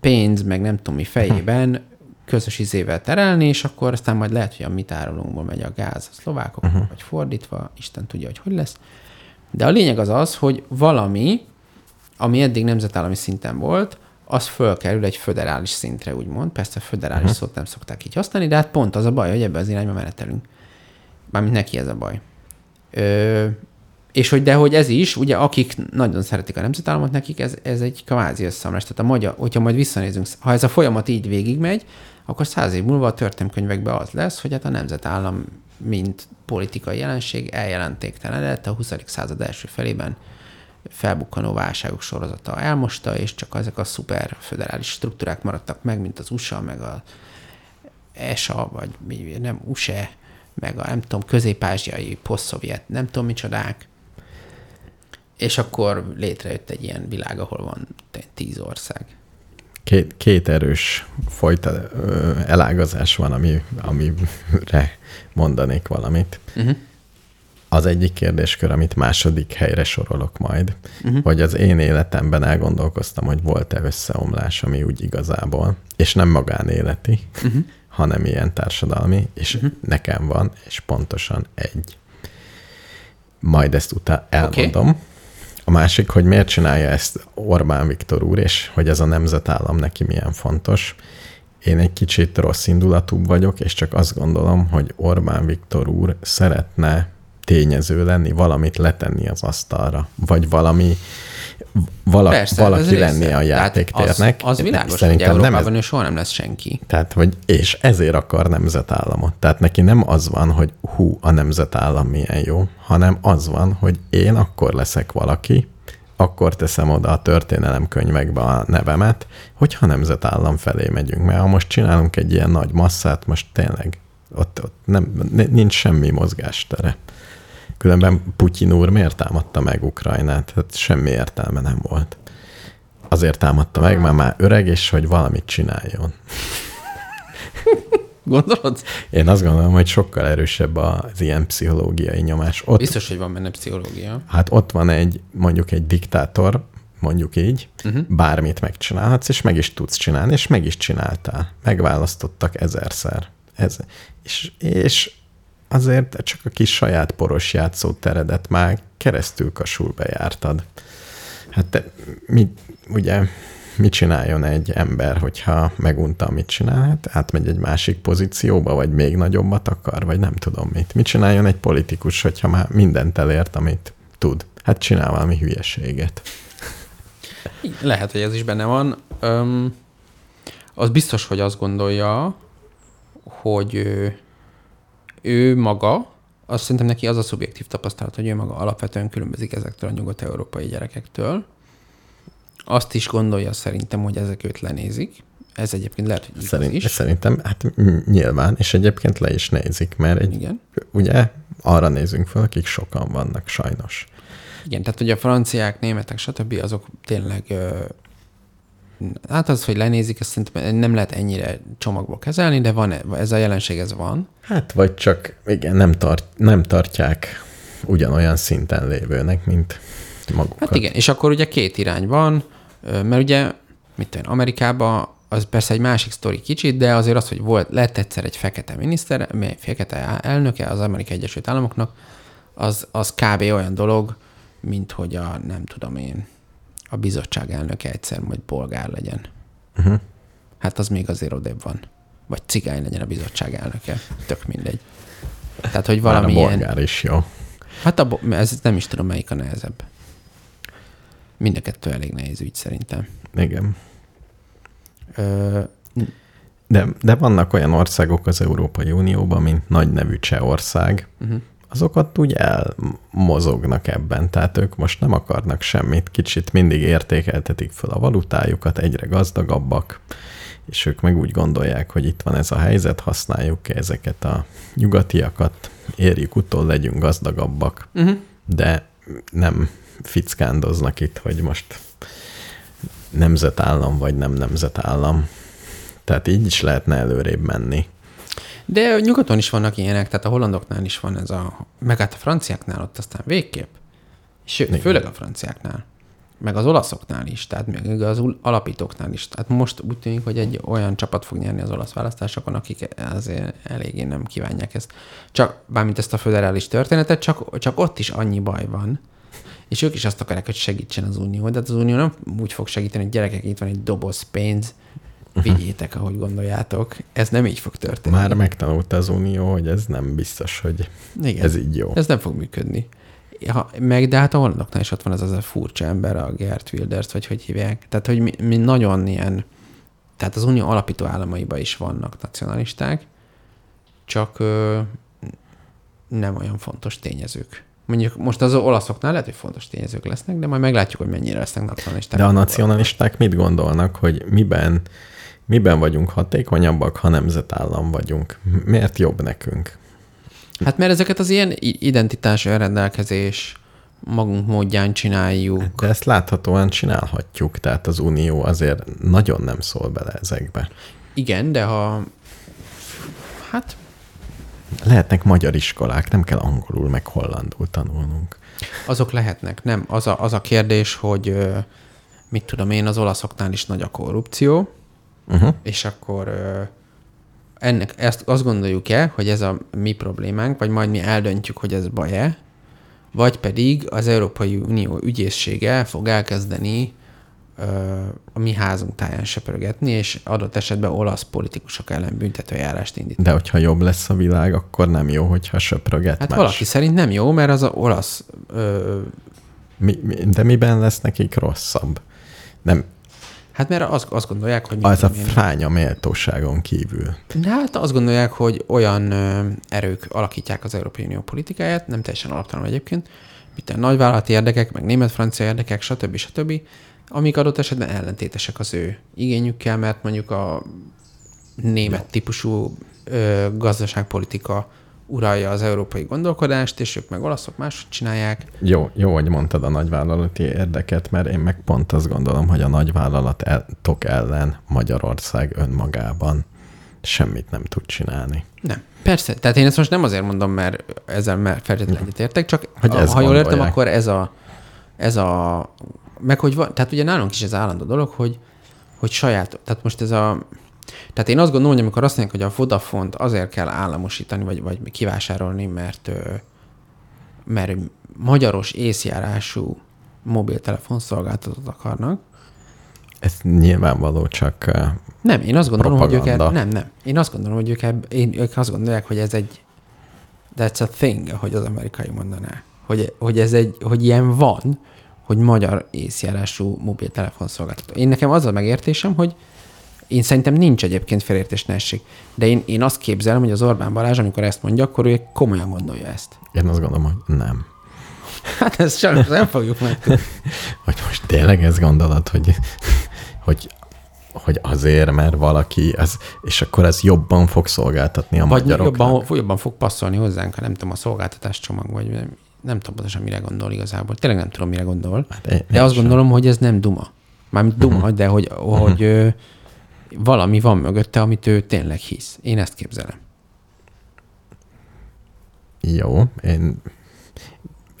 pénz, meg nem tudom mi fejében uh-huh. közös izével terelni, és akkor aztán majd lehet, hogy a mi tárolunkból megy a gáz a szlovákok, uh-huh. vagy fordítva, Isten tudja, hogy hogy lesz. De a lényeg az az, hogy valami, ami eddig nemzetállami szinten volt, az fölkerül egy föderális szintre, úgymond. Persze föderális uh-huh. szót nem szokták így használni, de hát pont az a baj, hogy ebbe az irányba menetelünk. Mármint neki ez a baj. Ö, és hogy de hogy ez is, ugye akik nagyon szeretik a nemzetállamot, nekik ez, ez egy kvázi összeomlás. Tehát a magyar, hogyha majd visszanézünk, ha ez a folyamat így végigmegy, akkor száz év múlva a történelmkönyvekben az lesz, hogy hát a nemzetállam, mint politikai jelenség eljelentéktelen lett a 20. század első felében felbukkanó válságok sorozata elmosta, és csak ezek a szuper föderális struktúrák maradtak meg, mint az USA, meg a ESA, vagy mi, nem USA, meg a nem tudom, közép-ázsiai, poszt-szovjet, nem tudom micsodák. És akkor létrejött egy ilyen világ, ahol van tíz ország. Két, két erős folyta, elágazás van, ami, amire mondanék valamit. Uh-huh az egyik kérdéskör, amit második helyre sorolok majd, uh-huh. hogy az én életemben elgondolkoztam, hogy volt-e összeomlás, ami úgy igazából, és nem magánéleti, uh-huh. hanem ilyen társadalmi, és uh-huh. nekem van, és pontosan egy. Majd ezt utána elmondom. Okay. A másik, hogy miért csinálja ezt Orbán Viktor úr, és hogy ez a nemzetállam neki milyen fontos. Én egy kicsit rossz indulatú vagyok, és csak azt gondolom, hogy Orbán Viktor úr szeretne tényező lenni, valamit letenni az asztalra, vagy valami vala, Persze, valaki lenni a játéktérnek. Az, az világos, Szerintem hogy Európában nem ez, ő soha nem lesz senki. Tehát, hogy, és ezért akar nemzetállamot. Tehát neki nem az van, hogy hú, a nemzetállam milyen jó, hanem az van, hogy én akkor leszek valaki, akkor teszem oda a történelemkönyvekbe a nevemet, hogyha nemzetállam felé megyünk. Mert ha most csinálunk egy ilyen nagy masszát, most tényleg ott, ott nem, nincs semmi mozgástere. Különben Putyin úr miért támadta meg Ukrajnát? Hát semmi értelme nem volt. Azért támadta meg, mert már öreg, és hogy valamit csináljon. [LAUGHS] Gondolod? Én azt gondolom, hogy sokkal erősebb az ilyen pszichológiai nyomás. Ott, Biztos, hogy van benne pszichológia. Hát ott van egy, mondjuk egy diktátor, mondjuk így, uh-huh. bármit megcsinálhatsz, és meg is tudsz csinálni, és meg is csináltál. Megválasztottak ezerszer. Ez, és, és azért csak a kis saját poros játszóteredet már keresztül kasul bejártad. Hát te, mi, ugye, mit csináljon egy ember, hogyha megunta, amit csinál? Hát átmegy egy másik pozícióba, vagy még nagyobbat akar, vagy nem tudom mit. Mit csináljon egy politikus, hogyha már mindent elért, amit tud? Hát csinál valami hülyeséget. Lehet, hogy ez is benne van. Öm, az biztos, hogy azt gondolja, hogy ő maga, azt szerintem neki az a szubjektív tapasztalat, hogy ő maga alapvetően különbözik ezektől a nyugat-európai gyerekektől. Azt is gondolja szerintem, hogy ezek őt lenézik. Ez egyébként lehet, hogy Szerint, is. Szerintem, hát nyilván, és egyébként le is nézik, mert egy, Igen. ugye arra nézünk fel, akik sokan vannak, sajnos. Igen, tehát ugye a franciák, németek, stb. azok tényleg Hát az, hogy lenézik, ezt szerintem nem lehet ennyire csomagból kezelni, de van ez a jelenség, ez van. Hát vagy csak, igen, nem, tart, nem tartják ugyanolyan szinten lévőnek, mint magukat. Hát igen, és akkor ugye két irány van, mert ugye mit tudom, Amerikába, az persze egy másik sztori kicsit, de azért az, hogy volt, lett egyszer egy fekete miniszter, egy fekete elnöke az Amerikai Egyesült Államoknak, az, az kb. olyan dolog, mint hogy a, nem tudom én, a bizottság elnöke egyszer majd bolgár legyen. Uh-huh. Hát az még azért odébb van. Vagy cigány legyen a bizottság elnöke. Tök mindegy. Tehát, hogy valami Már a bolgár is jó. Hát a, ez nem is tudom, melyik a nehezebb. Mind a kettő elég nehéz ügy szerintem. Igen. Ö, de, de vannak olyan országok az Európai Unióban, mint nagy nevű Csehország, uh-huh. Azokat úgy elmozognak ebben, tehát ők most nem akarnak semmit, kicsit mindig értékeltetik fel a valutájukat, egyre gazdagabbak, és ők meg úgy gondolják, hogy itt van ez a helyzet, használjuk -e ezeket a nyugatiakat, érjük utol, legyünk gazdagabbak, uh-huh. de nem fickándoznak itt, hogy most nemzetállam vagy nem nemzetállam. Tehát így is lehetne előrébb menni. De nyugaton is vannak ilyenek, tehát a hollandoknál is van ez a, meg hát a franciáknál ott aztán végképp. Sőt, főleg a franciáknál. Meg az olaszoknál is, tehát még az alapítóknál is. Tehát most úgy tűnik, hogy egy olyan csapat fog nyerni az olasz választásokon, akik azért eléggé nem kívánják ezt. Csak, bármint ezt a föderális történetet, csak, csak ott is annyi baj van, és ők is azt akarják, hogy segítsen az Unió. De hát az Unió nem úgy fog segíteni, hogy gyerekek, itt van egy doboz pénz, vigyétek, ahogy gondoljátok. Ez nem így fog történni. Már megtanulta az Unió, hogy ez nem biztos, hogy Igen. ez így jó. Ez nem fog működni. Ha, meg, de hát a hollandoknál is ott van ez az a furcsa ember, a Gert Wilders, vagy hogy hívják. Tehát, hogy mi, mi nagyon ilyen, tehát az unió alapító államaiban is vannak nacionalisták, csak ö, nem olyan fontos tényezők. Mondjuk most az olaszoknál lehet, hogy fontos tényezők lesznek, de majd meglátjuk, hogy mennyire lesznek nacionalisták. De a nacionalisták mit gondolnak, hogy miben, miben vagyunk hatékonyabbak, ha nemzetállam vagyunk? Miért jobb nekünk? Hát mert ezeket az ilyen identitás önrendelkezés magunk módján csináljuk. De ezt láthatóan csinálhatjuk, tehát az Unió azért nagyon nem szól bele ezekbe. Igen, de ha hát Lehetnek magyar iskolák, nem kell angolul meg hollandul tanulnunk. Azok lehetnek, nem. Az a, az a kérdés, hogy mit tudom én, az olaszoknál is nagy a korrupció, uh-huh. és akkor ennek, ezt azt gondoljuk-e, hogy ez a mi problémánk, vagy majd mi eldöntjük, hogy ez baj-e, vagy pedig az Európai Unió ügyészsége fog elkezdeni a mi házunk táján söprögetni, és adott esetben olasz politikusok ellen büntetőjárást indítani. De hogyha jobb lesz a világ, akkor nem jó, hogyha söpröget Hát más. valaki szerint nem jó, mert az a olasz... Ö... Mi, mi, de miben lesz nekik rosszabb? Nem, Hát mert azt, azt gondolják, hogy... Az a fránya méltóságon kívül. Hát azt gondolják, hogy olyan ö, erők alakítják az Európai Unió politikáját, nem teljesen alaptalan egyébként, mint a nagyvállalati érdekek, meg német-francia érdekek, stb. stb., amik adott esetben ellentétesek az ő igényükkel, mert mondjuk a német típusú ö, gazdaságpolitika uralja az európai gondolkodást, és ők meg olaszok máshogy csinálják. Jó, jó, hogy mondtad a nagyvállalati érdeket, mert én meg pont azt gondolom, hogy a nagyvállalatok ellen Magyarország önmagában semmit nem tud csinálni. Nem. Persze, tehát én ezt most nem azért mondom, mert ezzel feltétlenül értek, csak hogy ha, ha jól értem, akkor ez a, ez a meg hogy van, tehát ugye nálunk is ez állandó dolog, hogy, hogy saját, tehát most ez a, tehát én azt gondolom, hogy amikor azt mondják, hogy a Vodafont azért kell államosítani, vagy, vagy kivásárolni, mert, mert magyaros észjárású mobiltelefon szolgáltatót akarnak. Ez nyilvánvaló, csak Nem, én azt gondolom, propaganda. hogy ők nem, nem. Én azt gondolom, hogy ők, eb, én, ők azt gondolják, hogy ez egy that's a thing, ahogy az amerikai mondaná. Hogy, hogy ez egy, hogy ilyen van, hogy magyar észjárású mobiltelefon szolgáltató. Én nekem az a megértésem, hogy én szerintem nincs egyébként felértés nehesség. De én, én azt képzelem, hogy az Orbán Balázs, amikor ezt mondja, akkor ő komolyan gondolja ezt. Én azt gondolom, hogy nem. Hát ezt sajnos nem fogjuk meg. [LAUGHS] hogy most tényleg ezt gondolod, hogy, hogy hogy azért, mert valaki, ez, és akkor ez jobban fog szolgáltatni a vagy magyaroknak. Jobban, jobban fog passzolni hozzánk, ha nem tudom, a szolgáltatás csomag, vagy nem tudom pontosan mire gondol igazából. Tényleg nem tudom, mire gondol. Hát én, de azt sem. gondolom, hogy ez nem duma. Mármint duma, uh-huh. de hogy, uh-huh. hogy ö, valami van mögötte, amit ő tényleg hisz. Én ezt képzelem. Jó, én,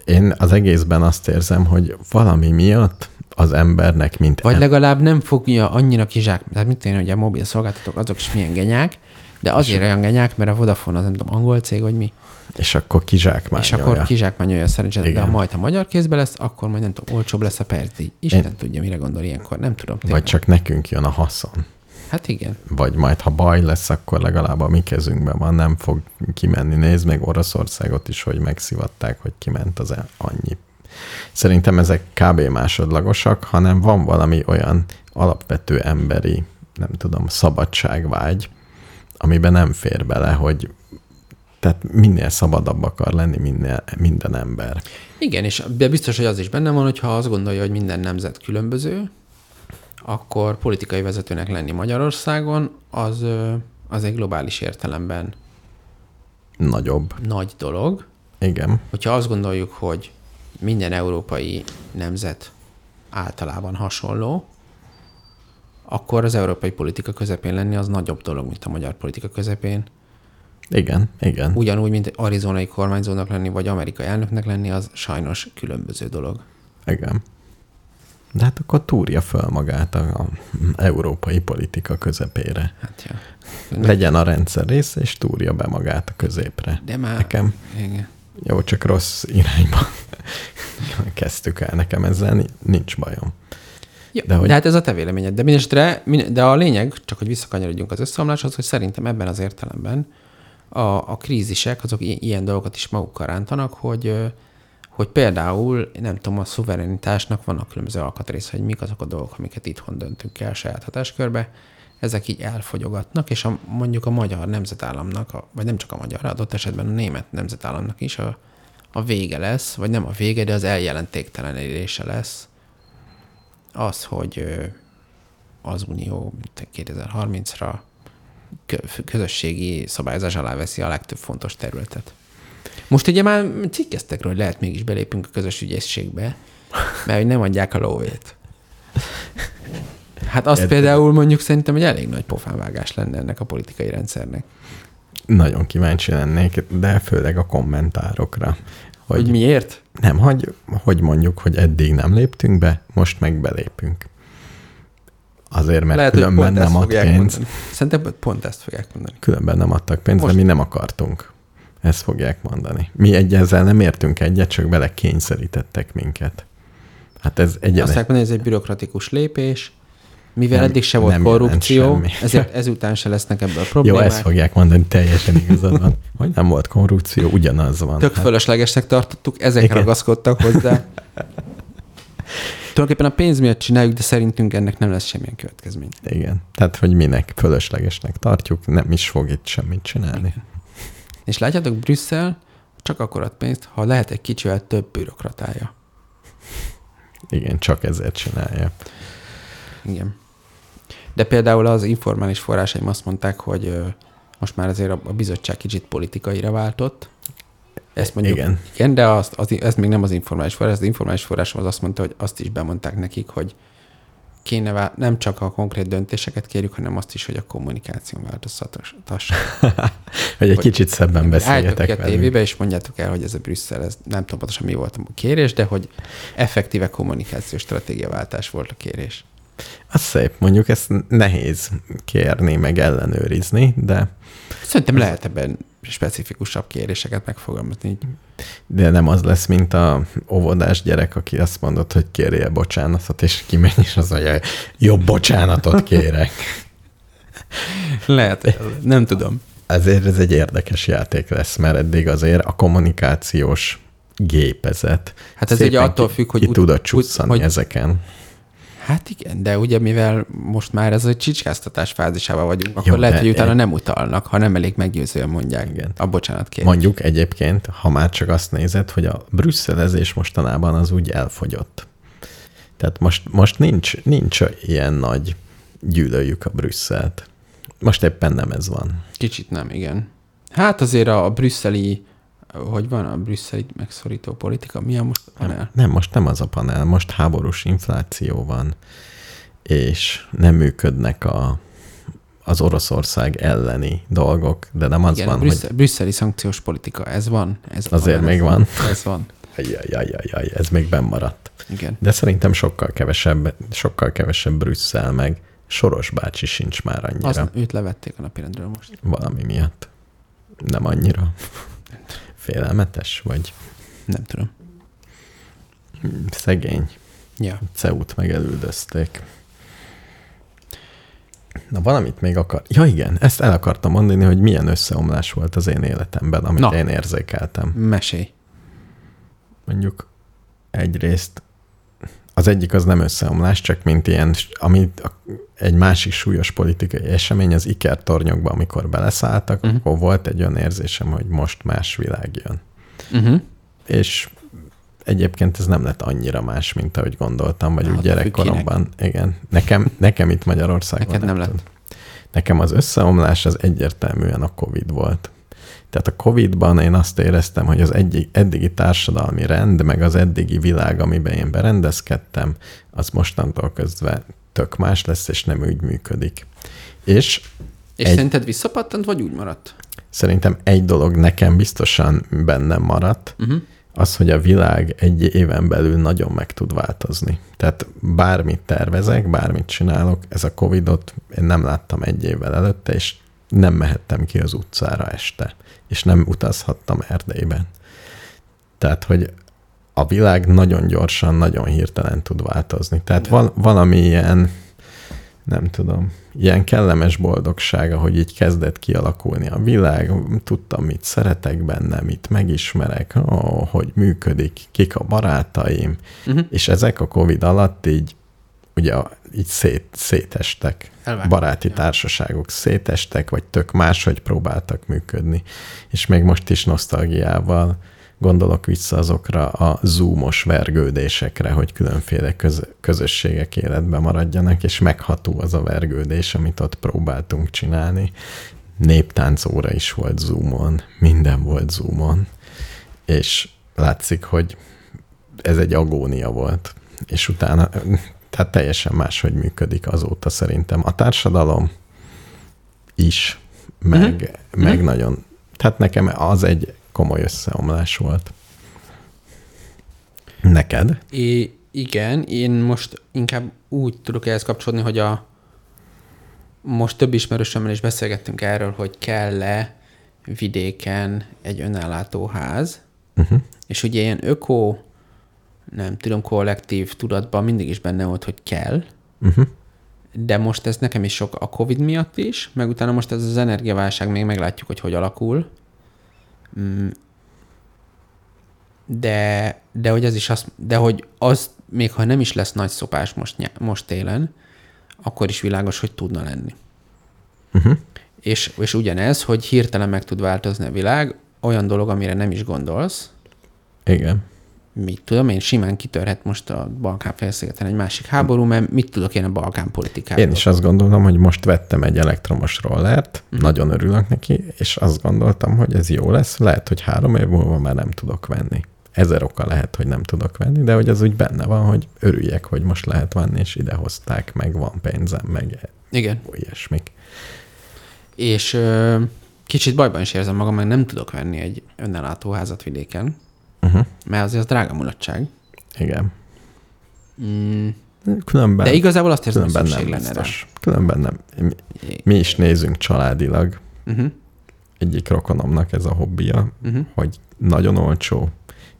Én az egészben azt érzem, hogy valami miatt az embernek, mint Vagy legalább nem fogja annyira kizsák, tehát mit én, hogy a mobil szolgáltatók azok is milyen genyák, de azért olyan genyák, mert a Vodafone az nem tudom, angol cég, vagy mi. és akkor kizsákmányolja. És akkor kizsákmányolja szerencsét, de ha majd, ha magyar kézbe lesz, akkor majd nem tudom, olcsóbb lesz a percdíj. Isten tudja, mire gondol ilyenkor, nem tudom. Vagy tényleg. csak nekünk jön a haszon. Hát igen. Vagy majd, ha baj lesz, akkor legalább a mi kezünkben van, nem fog kimenni. Nézd meg Oroszországot is, hogy megszivatták, hogy kiment az annyi. Szerintem ezek kb. másodlagosak, hanem van valami olyan alapvető emberi, nem tudom, szabadságvágy, amiben nem fér bele, hogy tehát minél szabadabb akar lenni minél, minden ember. Igen, és biztos, hogy az is benne van, hogyha azt gondolja, hogy minden nemzet különböző, akkor politikai vezetőnek lenni Magyarországon, az, az egy globális értelemben Nagyobb. nagy dolog. Igen. Hogyha azt gondoljuk, hogy minden európai nemzet általában hasonló, akkor az európai politika közepén lenni az nagyobb dolog, mint a magyar politika közepén. Igen, igen. Ugyanúgy, mint arizonai kormányzónak lenni, vagy amerikai elnöknek lenni, az sajnos különböző dolog. Igen. De hát akkor túrja föl magát a, a európai politika közepére. Hát, ja. Legyen a rendszer része, és túrja be magát a középre. De már... Nekem Igen. jó, csak rossz irányba [LAUGHS] kezdtük el. Nekem ezzel ni- nincs bajom. Ja, De hogy- de hát ez a te véleményed. De, mindesetre, min- de a lényeg, csak hogy visszakanyarodjunk az összeomláshoz, hogy szerintem ebben az értelemben a, a krízisek azok ilyen dolgokat is magukkal rántanak, hogy, hogy például, nem tudom, a szuverenitásnak vannak különböző alkatrésze, hogy mik azok a dolgok, amiket itthon döntünk el saját hatáskörbe, ezek így elfogyogatnak, és a, mondjuk a magyar nemzetállamnak, a, vagy nem csak a magyar, adott esetben a német nemzetállamnak is a, a vége lesz, vagy nem a vége, de az eljelentéktelenítése lesz az, hogy az Unió 2030-ra kö- közösségi szabályozás alá veszi a legtöbb fontos területet. Most ugye már cikkeztek róla, hogy lehet mégis belépünk a közös ügyészségbe, mert hogy nem adják a lóvét. Hát azt Értem. például mondjuk szerintem egy elég nagy pofánvágás lenne ennek a politikai rendszernek. Nagyon kíváncsi lennék, de főleg a kommentárokra. Hogy, hogy miért? Nem, hogy, hogy mondjuk, hogy eddig nem léptünk be, most meg belépünk. Azért, mert Lehet, különben nem ad pénzt. mondani. Szerintem pont ezt fogják mondani. Különben nem adtak pénzt, Most- de mi nem akartunk. Ezt fogják mondani. Mi egy ezzel nem értünk egyet, csak bele kényszerítettek minket. Hát ez Azt egyenes. fogják mondani, ez egy bürokratikus lépés, mivel Nem- eddig se volt korrupció, [LAUGHS] ezért ezután se lesznek ebből [LAUGHS] Jó, problémák. ezt fogják mondani, teljesen igazad van. [LAUGHS] Hogy nem volt korrupció, ugyanaz van. Tök Hát, fölöslegesnek tartottuk, ezek Igen. ragaszkodtak hozzá. Tulajdonképpen a pénz miatt csináljuk, de szerintünk ennek nem lesz semmilyen következmény. igen. Tehát, hogy minek fölöslegesnek tartjuk, nem is fog itt semmit csinálni. És látjátok, Brüsszel csak akkor ad pénzt, ha lehet egy kicsivel több bürokratája. Igen, csak ezért csinálja. Igen. De például az informális forrásaim azt mondták, hogy most már azért a, a bizottság kicsit politikaira váltott. Ezt mondjuk, Igen. igen de azt, az, ez még nem az informális forrás. Az informális forrásom az azt mondta, hogy azt is bemondták nekik, hogy kéne vál, nem csak a konkrét döntéseket kérjük, hanem azt is, hogy a kommunikáción változtatása. [LAUGHS] Hogy egy kicsit szebben beszéljetek ki a velünk. tévébe, és mondjátok el, hogy ez a Brüsszel, ez nem tudom pontosan mi volt a kérés, de hogy effektíve kommunikációs stratégiaváltás volt a kérés. Az szép, mondjuk ezt nehéz kérni, meg ellenőrizni, de, Szerintem lehet ebben specifikusabb kéréseket megfogalmazni. Így. de nem az lesz, mint a óvodás gyerek, aki azt mondott, hogy kérje bocsánatot, és kimegy, és az mondja, jobb bocsánatot kérek. Lehet, nem tudom. Ezért ez egy érdekes játék lesz, mert eddig azért a kommunikációs gépezet Hát ez ugye attól függ, hogy ki ut- ut- csusszani hogy- ezeken. Hát igen, de ugye mivel most már ez a csicskáztatás fázisában vagyunk, akkor Jó, lehet, hogy utána nem utalnak, ha nem elég meggyőzően mondják Igen. a bocsánat kérés. Mondjuk egyébként, ha már csak azt nézed, hogy a brüsszelezés mostanában az úgy elfogyott. Tehát most, most nincs, nincs ilyen nagy gyűlöljük a Brüsszelt. Most éppen nem ez van. Kicsit nem, igen. Hát azért a, a brüsszeli, hogy van a brüsszeli megszorító politika, mi a most panel? Nem, most nem az a panel, most háborús infláció van, és nem működnek a, az Oroszország elleni dolgok, de nem az Igen, van, a brüsszel, brüsszeli szankciós politika, ez van. Ez a Azért panel, még ez van. Ez van. hogy Ajajajajaj, ez még benn maradt. Igen. De szerintem sokkal kevesebb, sokkal kevesebb Brüsszel, meg Soros bácsi sincs már annyira. Az, őt levették a napirendről most. Valami miatt. Nem annyira. [LAUGHS] Félelmetes, vagy Nem tudom. szegény. Ja. Ceut meg elüldözték. Na valamit még akar... Ja igen, ezt el akartam mondani, hogy milyen összeomlás volt az én életemben, amit Na. én érzékeltem. Mesélj. Mondjuk egyrészt az egyik az nem összeomlás, csak mint ilyen, ami egy másik súlyos politikai esemény az ikertornyokban, amikor beleszálltak, uh-huh. akkor volt egy olyan érzésem, hogy most más világ jön. Uh-huh. És egyébként ez nem lett annyira más, mint ahogy gondoltam, vagy Hát, úgy gyerekkoromban. Igen, nekem, nekem itt Magyarországon. Neked nem tudom. lett. Nekem az összeomlás az egyértelműen a Covid volt. Tehát a Covid-ban én azt éreztem, hogy az egyik, eddigi társadalmi rend, meg az eddigi világ, amiben én berendezkedtem, az mostantól kezdve tök más lesz, és nem úgy működik. És És Egy- szerinted visszapattant, vagy úgy maradt? szerintem egy dolog nekem biztosan bennem maradt, Uh-huh. az, hogy a világ egy éven belül nagyon meg tud változni. Tehát bármit tervezek, bármit csinálok, ez a Covidot én nem láttam egy évvel előtte, és nem mehettem ki az utcára este, és nem utazhattam Erdélyben. Tehát, hogy a világ nagyon gyorsan, nagyon hirtelen tud változni. Tehát val- valami ilyen, nem tudom, ilyen kellemes boldogsága, hogy így kezdett kialakulni a világ, tudtam, mit szeretek benne, mit megismerek, ó, hogy működik, kik a barátaim, Uh-huh. és ezek a Covid alatt így ugye így szét, szétestek. Elvágtak. Baráti Ja. társaságok szétestek, vagy tök máshogy próbáltak működni. És még most is nosztalgiával gondolok vissza azokra a zoomos vergődésekre, hogy különféle köz- közösségek életben maradjanak, és megható az a vergődés, amit ott próbáltunk csinálni. Néptánc óra is volt zoomon, minden volt zoomon, és látszik, hogy ez egy agónia volt. És utána, tehát teljesen máshogy működik azóta szerintem. A társadalom is, meg, uh-huh. meg Mhm. nagyon, tehát nekem az egy komoly összeomlás volt. Neked? É, igen, én most inkább úgy tudok ehhez kapcsolódni, hogy a most több ismerősömmel is beszélgettünk erről, hogy kell-e vidéken egy önállátó ház, Uh-huh. és ugye ilyen öko, nem tudom, kollektív tudatban mindig is benne volt, hogy kell, Uh-huh. de most ez nekem is sok a Covid miatt is, meg utána most ez az energiaválság, még meglátjuk, hogy hogy alakul. Mm. De, de hogy ez is azt, de hogy az, még ha nem is lesz nagy szopás most, most télen, akkor is világos, hogy tudna lenni. Uh-huh. És, és ugyanez, hogy hirtelen meg tud változni a világ, olyan dolog, amire nem is gondolsz, Igen. Mit tudom, én simán kitörhet most a Balkán félszigeten egy másik háború, mert mit tudok én a Balkán politikáról? Én is azt gondolom, hogy most vettem egy elektromos rollert, Mhm. nagyon örülök neki, és azt gondoltam, hogy ez jó lesz. Lehet, hogy három év múlva már nem tudok venni. Ezer oka lehet, hogy nem tudok venni, de hogy az úgy benne van, hogy örüljek, hogy most lehet venni, és idehozták, meg van pénzem, meg Igen. ilyesmik. És ö, kicsit bajban is érzem magam, mert nem tudok venni egy önállátó házat vidéken, Uh-huh. mert azért az drága mulatság. Igen. Mm, Különben, de igazából azt érzem, hogy nem lenne rá. biztos. Különben nem. Mi, mi is nézünk családilag. Uh-huh. Egyik rokonomnak ez a hobbija, Uh-huh. hogy nagyon olcsó.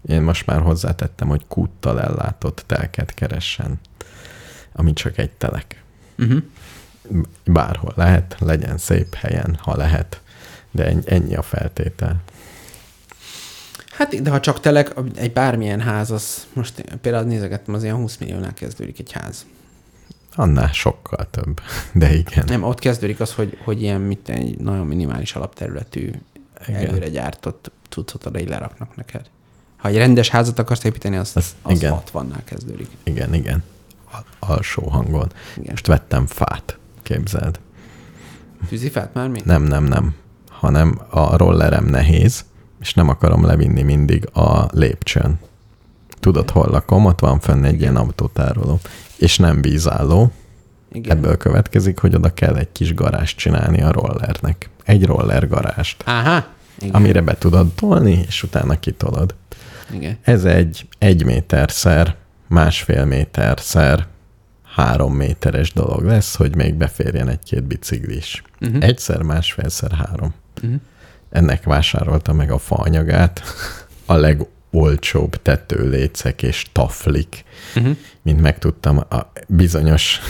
Én most már hozzátettem, hogy kúttal ellátott telket keressen, ami csak egy telek. Uh-huh. Bárhol lehet, legyen szép helyen, ha lehet, de ennyi a feltétel. Hát, de ha csak telek, egy bármilyen ház, az most például nézegettem, az ilyen 20 milliónál kezdődik egy ház. Annál sokkal több, de igen. Nem, ott kezdődik az, hogy, hogy ilyen mit, egy nagyon minimális alapterületű, Igen. előre gyártott cuccot oda így leraknak neked. Ha egy rendes házat akarsz építeni, az, Az- az, igen. 60-nál kezdődik. Igen, igen. Al- alsó hangon. Igen. Most vettem fát, képzeld. Tűzifát már mi? Nem, nem, nem. Hanem a rollerem nehéz, és nem akarom levinni mindig a lépcsőn. Tudod, hol lakom? Ott van fönn egy ilyen autótároló. És nem vízálló. Igen. Ebből következik, hogy oda kell egy kis garást csinálni a rollernek. Egy roller garást, Áhá. Igen. amire be tudod tolni, és utána kitolod. Igen. Ez egy egy méterszer, másfél méterszer, három méteres dolog lesz, hogy még beférjen egy-két biciklis. Uh-huh. Egyszer, másfélszer, három. Uh-huh. Ennek vásárolta meg a faanyagát, a legolcsóbb tetőlécek és taflik, uh-huh. mint megtudtam, a bizonyos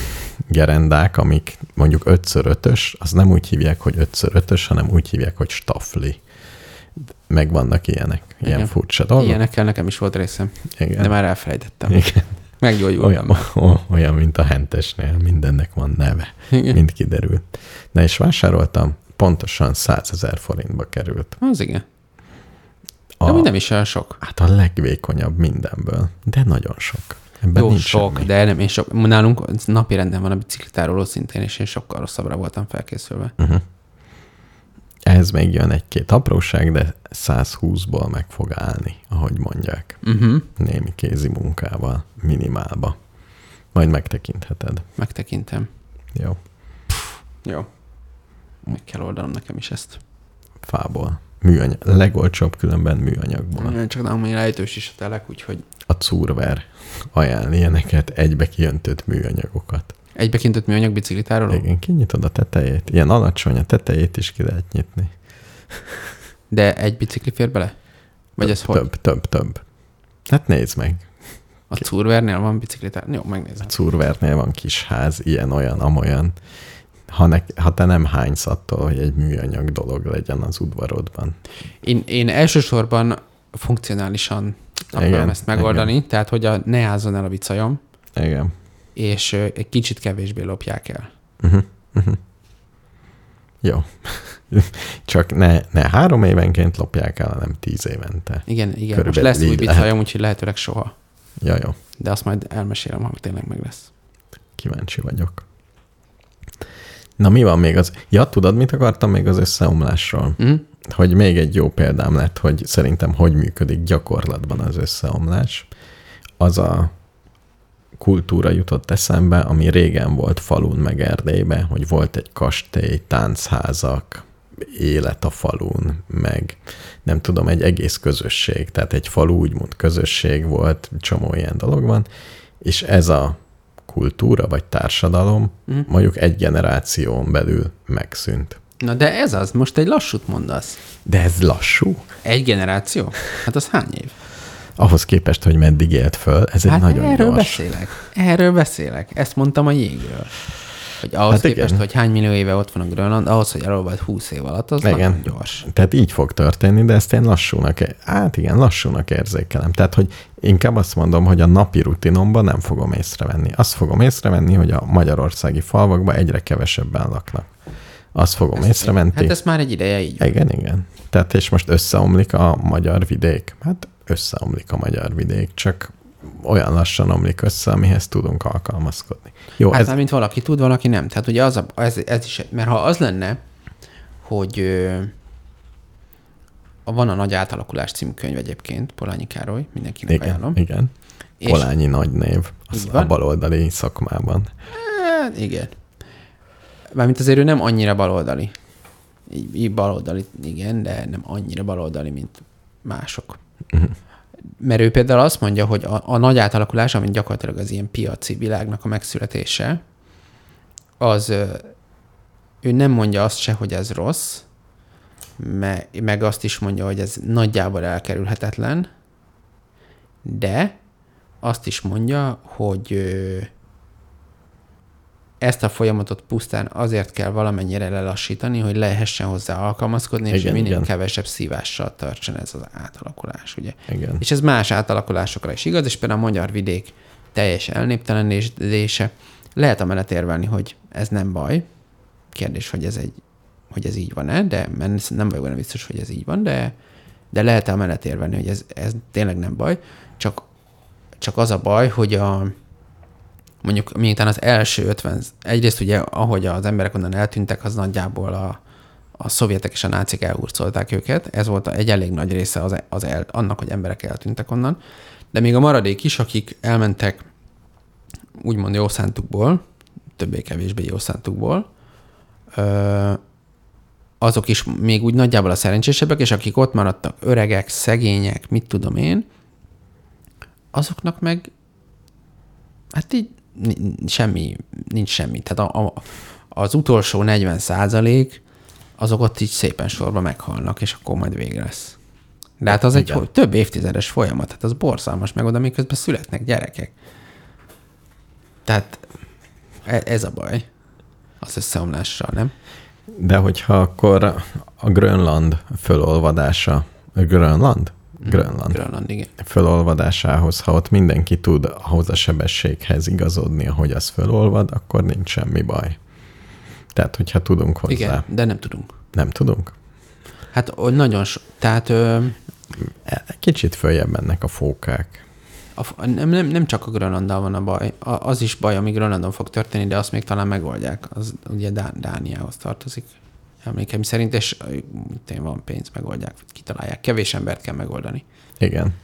gerendák, amik mondjuk 5x5-ös, az nem úgy hívják, hogy 5x5-ös, hanem úgy hívják, hogy stafli. Meg vannak ilyenek, ilyen Igen. furcsa dolgok. Ilyenekkel nekem is volt részem, Igen. de már elfelejtettem. Igen. Meggyógyultam. Olyan, olyan, mint a hentesnél, mindennek van neve, Igen. mint kiderült. Na és vásároltam, pontosan 100 ezer forintba került. Az igen. A, De nem is olyan sok. Hát a legvékonyabb mindenből, de nagyon sok. Ebben Jó, nincs sok, semmi. de nem, én sok, nálunk napi renden van a biciklitároló szintén, és én sokkal rosszabbra voltam felkészülve. Uh-huh. Ehhez még jön egy-két apróság, de 120-ból meg fog állni, ahogy mondják. Uh-huh. Némi kézi munkával, minimálba. Majd megtekintheted. Megtekintem. Jó. Jó. Meg kell oldanom nekem is ezt. Fából. Műanyag. Legolcsóbb különben műanyagból. Mm. Csak nem annyira ejtős is a telek, úgyhogy A Curver ajánl ilyeneket, egybe kijöntött műanyagokat. egybekintett műanyag biciklitároló? Igen, kinyitod a tetejét. Ilyen alacsony, a tetejét is ki lehet nyitni. De egy bicikli fér bele? Vagy több, ez hogy? Több, több, több. Hát nézd meg. A Curvernél van biciklitároló? Jó, megnézem. Curvernél van kis ház, ilyen, olyan, amolyan. Ha, ne, ha te nem hánysz attól, hogy egy műanyag dolog legyen az udvarodban. Én, én elsősorban funkcionálisan akarom Igen, ezt megoldani, igen. tehát hogy a, ne ázzon el a bicajom, Igen. és ö, egy kicsit kevésbé lopják el. Uh-huh. Uh-huh. Jó. [LAUGHS] Csak ne, ne három évenként lopják el, hanem tíz évente. Igen, igen. Most Körülbelül lesz új lehet. úgyhogy lehetőleg soha. Ja, jó. De azt majd elmesélem, ha tényleg meg lesz. Kíváncsi vagyok. Na mi van még az? Ja, tudod, mit akartam még az összeomlásról? Mm? Hogy még egy jó példám lett, hogy szerintem hogy működik gyakorlatban az összeomlás. Az a kultúra jutott eszembe, ami régen volt falun meg Erdélybe, hogy volt egy kastély, táncházak, élet a falun, meg nem tudom, egy egész közösség, tehát egy falu úgymond közösség volt, csomó ilyen dolog van, és ez a kultúra vagy társadalom Mhm. mondjuk egy generáción belül megszűnt. Na de ez az, most egy lassút mondasz. De ez lassú. Egy generáció? Hát az hány év? Ahhoz képest, hogy meddig élt föl, ez egy Hát nagyon erről gyors. beszélek. Erről beszélek. Ezt mondtam a jégről. Hogy ahhoz Hát képest, igen. hogy hány millió éve ott van a Grönland, ahhoz, hogy elolvad 20 év alatt, az Igen. nagyon gyors. Tehát így fog történni, de ezt én lassúnak, hát igen, lassúnak érzékelem. Tehát, hogy inkább azt mondom, hogy a napi rutinomban nem fogom észrevenni. Azt fogom észrevenni, hogy a magyarországi falvakban egyre kevesebben laknak. Azt fogom észrevenni. Hát ez már egy ideje így van. Igen, igen. Tehát és most összeomlik a magyar vidék. Hát összeomlik a magyar vidék, csak olyan lassan omlik össze, amihez tudunk alkalmazkodni. Jó, Hát ez, mint valaki tud, valaki nem. Tehát ugye az a, ez, ez is, mert ha az lenne, hogy ö, van a Nagy Átalakulás című könyv egyébként, Polányi Károly, mindenkinek igen, ajánlom. igen. És- Polányi nagy név az a baloldali szakmában. Hát igen. Mármint azért ő nem annyira baloldali. Így, így baloldali, igen, de nem annyira baloldali, mint mások. Uh-huh. Mert ő például azt mondja, hogy a, a nagy átalakulás, amit gyakorlatilag az ilyen piaci világnak a megszületése, az ő nem mondja azt se, hogy ez rossz, me, meg azt is mondja, hogy ez nagyjából elkerülhetetlen, de azt is mondja, hogy ezt a folyamatot pusztán azért kell valamennyire lelassítani, hogy lehessen hozzá alkalmazkodni, és Igen, minél igen. kevesebb szívással tartson ez az átalakulás, ugye. Igen. És ez más átalakulásokra is igaz, és például a magyar vidék teljes elnéptelenedése. Lehet amellett érvelni, hogy ez nem baj. Kérdés, hogy ez egy hogy ez így van-e, de mert nem vagyok benne biztos, hogy ez így van, de, de lehet amellett érvelni, hogy ez, ez tényleg nem baj. Csak, csak az a baj, hogy a, mondjuk miután az első 50, egyrészt ugye ahogy az emberek onnan eltűntek, az nagyjából a, a szovjetek és a nácik elhurcolták őket. Ez volt egy elég nagy része az, az el, annak, hogy emberek eltűntek onnan. De még a maradék is, akik elmentek úgymond jó szántukból, többé-kevésbé jó szántukból, azok is még úgy nagyjából a szerencsésebbek, és akik ott maradtak, öregek, szegények, mit tudom én, azoknak meg hát így semmi, nincs semmi. Tehát a, a, az utolsó 40 százalék, azok ott így szépen sorba meghalnak, és akkor majd vége lesz. De hát az egy Igen. hogy több évtizedes folyamat, tehát az borzalmas, meg oda miközben születnek gyerekek. Tehát e- ez a baj az összeomlással, nem? De hogyha akkor a Grönland fölolvadása, Grönland? Grönland. Grönland, igen. Fölolvadásához, ha ott mindenki tud ahhoz a sebességhez igazodni, ahogy az fölolvad, akkor nincs semmi baj. Tehát, hogyha tudunk hozzá. Igen, de nem tudunk. Nem tudunk? Hát nagyon so, tehát ö, Kicsit följebb mennek a fókák. a, nem, nem, nem csak a Grönlanddal van a baj, a, az is baj, ami Grönlandon fog történni, de azt még talán megoldják. Az ugye Dá, Dániához tartozik, emlékeim szerint, és tényleg van pénz, megoldják, vagy kitalálják. Kevés embert kell megoldani. Igen.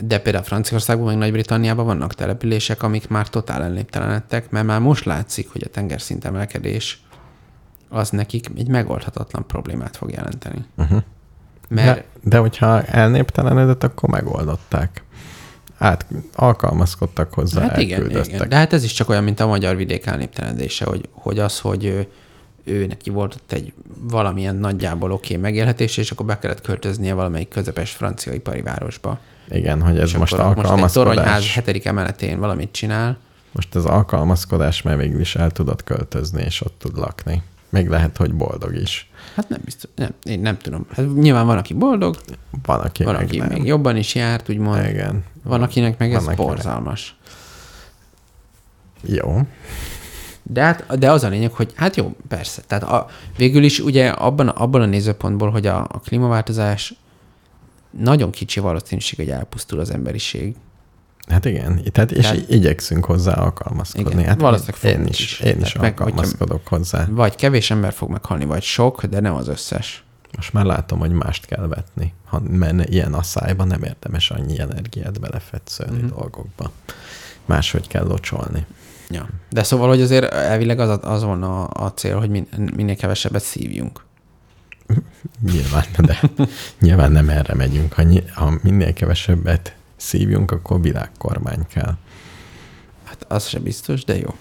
De például Franciaországban, meg Nagy-Britanniában vannak települések, amik már totál elnéptelenedtek, mert már most látszik, hogy a tengerszint emelkedés az nekik egy megoldhatatlan problémát fog jelenteni. Uh-huh. Mert De, de hogyha elnéptelenedett, akkor megoldották. Át, alkalmazkodtak hozzá, Hát igen, igen, de hát ez is csak olyan, mint a magyar vidék elnéptelenedése, hogy, hogy az, hogy ő, neki volt ott egy valamilyen nagyjából oké okay megélhetés, és akkor be kellett költöznie valamelyik közepes francia ipari városba. Igen, hogy ez és most akkor most egy toronyház alkalmazkodás. hetedik emeletén valamit csinál, Most az alkalmazkodás, mert végül is el tudod költözni, és ott tud lakni. Még lehet, hogy boldog is. hát nem biztos, nem, én nem tudom. Hát nyilván van, aki boldog, Van, aki van, meg aki nem. még jobban is járt, úgymond. Igen. Van, akinek meg ez Van, akinek- borzalmas. Jó. De, hát, de az a lényeg, hogy hát jó, persze. Tehát a, végül is ugye abban, abban a nézőpontból, hogy a, a klímaváltozás nagyon kicsi valószínűség, hogy elpusztul az emberiség. Hát igen, tehát, és Tehát- igyekszünk hozzá alkalmazkodni. Igen, hát valószínűleg én is, is. én is meg, hogyha- alkalmazkodok hozzá. Vagy kevés ember fog meghalni, vagy sok, de nem az összes. Most már látom, hogy mást kell vetni. Ha menne ilyen asszályban, nem érdemes annyi energiát belefetszölni Mhm. mm-hmm. dolgokba. Máshogy kell locsolni. Ja. De szóval, hogy azért elvileg az, az volna a, a cél, hogy min, minél kevesebbet szívjunk. [LAUGHS] Nyilván, de nyilván nem erre megyünk. Ha, ny- ha minél kevesebbet szívjunk, akkor világkormány kell. Hát az se biztos, de jó.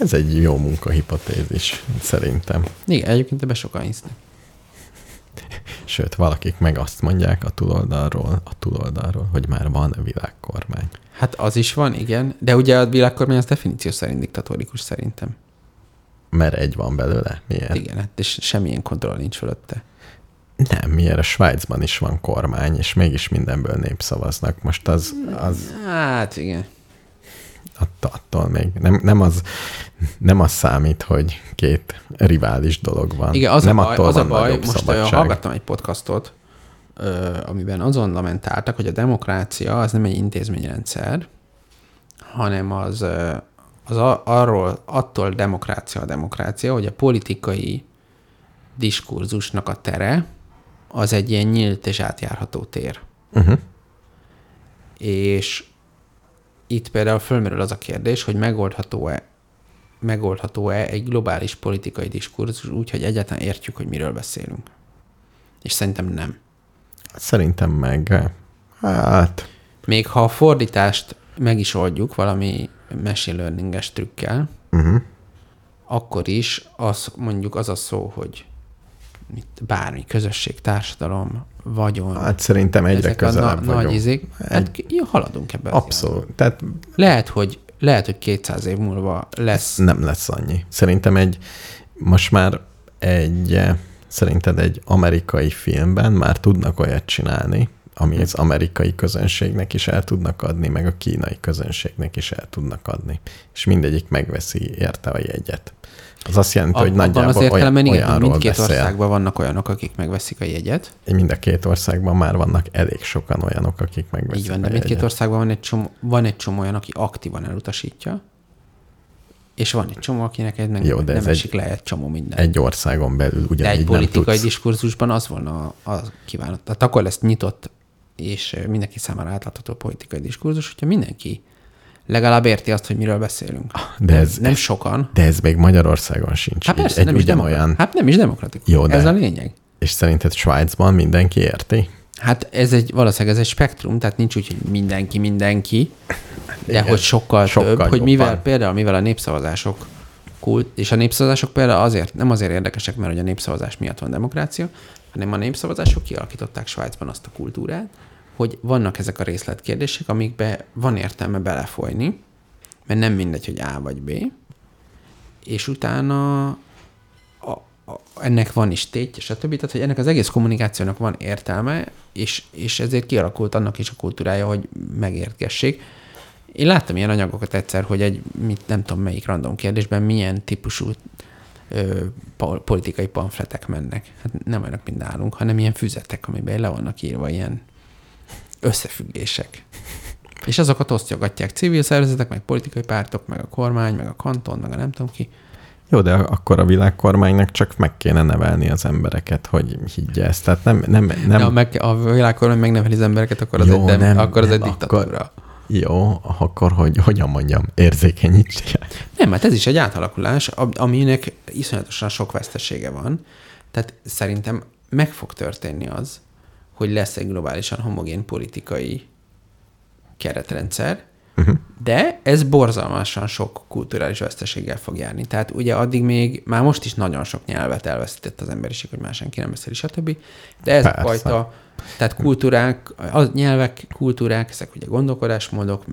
Ez egy jó munkahipotézis, szerintem. Igen, egyébként ebbe sokan hisznek. Sőt, valakik meg azt mondják a túloldalról, a túloldalról, hogy már van világkormány. Hát az is van, igen. De ugye a világkormány az definíció szerint diktatórikus szerintem. Mert egy van belőle. Miért? Igen, hát és semmilyen kontroll nincs fölötte. Nem, miért a Svájcban is van kormány, és mégis mindenből népszavaznak. Most az, az Hát igen. att- attól még nem, nem, az, nem az számít, hogy két rivális dolog van. Igen, az nem a baj, attól az a baj most hallgattam egy podcastot, amiben azon lamentáltak, hogy a demokrácia az nem egy intézményrendszer, hanem az, az arról, attól demokrácia a demokrácia, hogy a politikai diskurzusnak a tere az egy ilyen nyílt és átjárható tér. Uh-huh. És itt például fölmerül az a kérdés, hogy megoldható-e megoldható-e egy globális politikai diskurzus úgy, hogy egyáltalán értjük, hogy miről beszélünk. És szerintem nem. Szerintem meg, hát, Még ha a fordítást meg is oldjuk valami machine learning-es trükkel, uh-huh. akkor is az, mondjuk az a szó, hogy mit, bármi, közösség, társadalom, vagyon, hát szerintem egyre ezek a közelebb na- vagyunk. nagy izék, hát jó, haladunk ebbe. az irányba. Abszolút. Tehát Lehet, hogy, lehet, hogy 200 év múlva lesz nem lesz annyi. Szerintem egy, most már egy, szerinted egy amerikai filmben már tudnak olyat csinálni, ami az amerikai közönségnek is el tudnak adni, meg a kínai közönségnek is el tudnak adni. És mindegyik megveszi érte a jegyet. Az azt jelenti, hogy Abban nagyjából az olyan, értelemben igen, hogy olyanról mindkét beszél. országban vannak olyanok, akik megveszik a jegyet. Mind a két országban már vannak elég sokan olyanok, akik megveszik Így van, a de mindkét országban van egy, csomó, van egy csomó olyan, aki aktívan elutasítja, és van egy csomó, akinek egy nem, Jó, de nem ez esik egy- le egy csomó minden. Egy országon belül de ugyanígy egy nem politikai tudsz. diskurzusban az volna a, a kívánat. Tehát akkor lesz nyitott és mindenki számára átlátható politikai diskurzus, hogyha mindenki legalább érti azt, hogy miről beszélünk. De ez, Nem sokan. de ez még Magyarországon sincs. Hát persze, egy nem is, demokra- hát nem is demokratikus. Jó, de- Ez a lényeg. és szerinted Svájcban mindenki érti? Hát ez egy, valószínűleg ez egy spektrum, tehát nincs úgy, hogy mindenki mindenki, de Igen, hogy sokkal, sokkal több, hogy jobban. mivel például, mivel a népszavazások kult, és a népszavazások például azért, nem azért érdekesek, mert hogy a népszavazás miatt van demokrácia, hanem a népszavazások kialakították Svájcban azt a kultúrát, hogy vannak ezek a részletkérdések, amikbe van értelme belefolyni, mert nem mindegy, hogy A vagy B, és utána ennek van is tétje, stb. Tehát, hogy ennek az egész kommunikációnak van értelme, és, és ezért kialakult annak is a kultúrája, hogy megértgessék. Én láttam ilyen anyagokat egyszer, hogy egy, mit, nem tudom melyik random kérdésben milyen típusú ö, pol- politikai pamfletek mennek. Hát nem olyanok, mint nálunk, hanem ilyen füzetek, amiben le vannak írva ilyen összefüggések. És azokat osztjogatják civil szervezetek, meg politikai pártok, meg a kormány, meg a kanton, meg a nem tudom ki. Jó, de akkor a világkormánynak csak meg kéne nevelni az embereket, hogy higgye ezt. Tehát nem, nem, nem, Nem. Ha meg, a világkormány megneveli az embereket, akkor az, Jó, egy, nem, akkor az nem, egy diktatúra. akkor- Jó, akkor hogy, hogyan mondjam, érzékenyítse. Nem, hát ez is egy átalakulás, am- aminek iszonyatosan sok vesztesége van. Tehát szerintem meg fog történni az, hogy lesz egy globálisan homogén politikai keretrendszer, uh-huh. de ez borzalmasan sok kulturális veszteséggel fog járni. Tehát ugye addig még, már most is nagyon sok nyelvet elveszített az emberiség, hogy más senki nem beszéli, stb. De ez Persze. a fajta, tehát kultúrák, a nyelvek, kultúrák, ezek ugye gondolkodásmódok,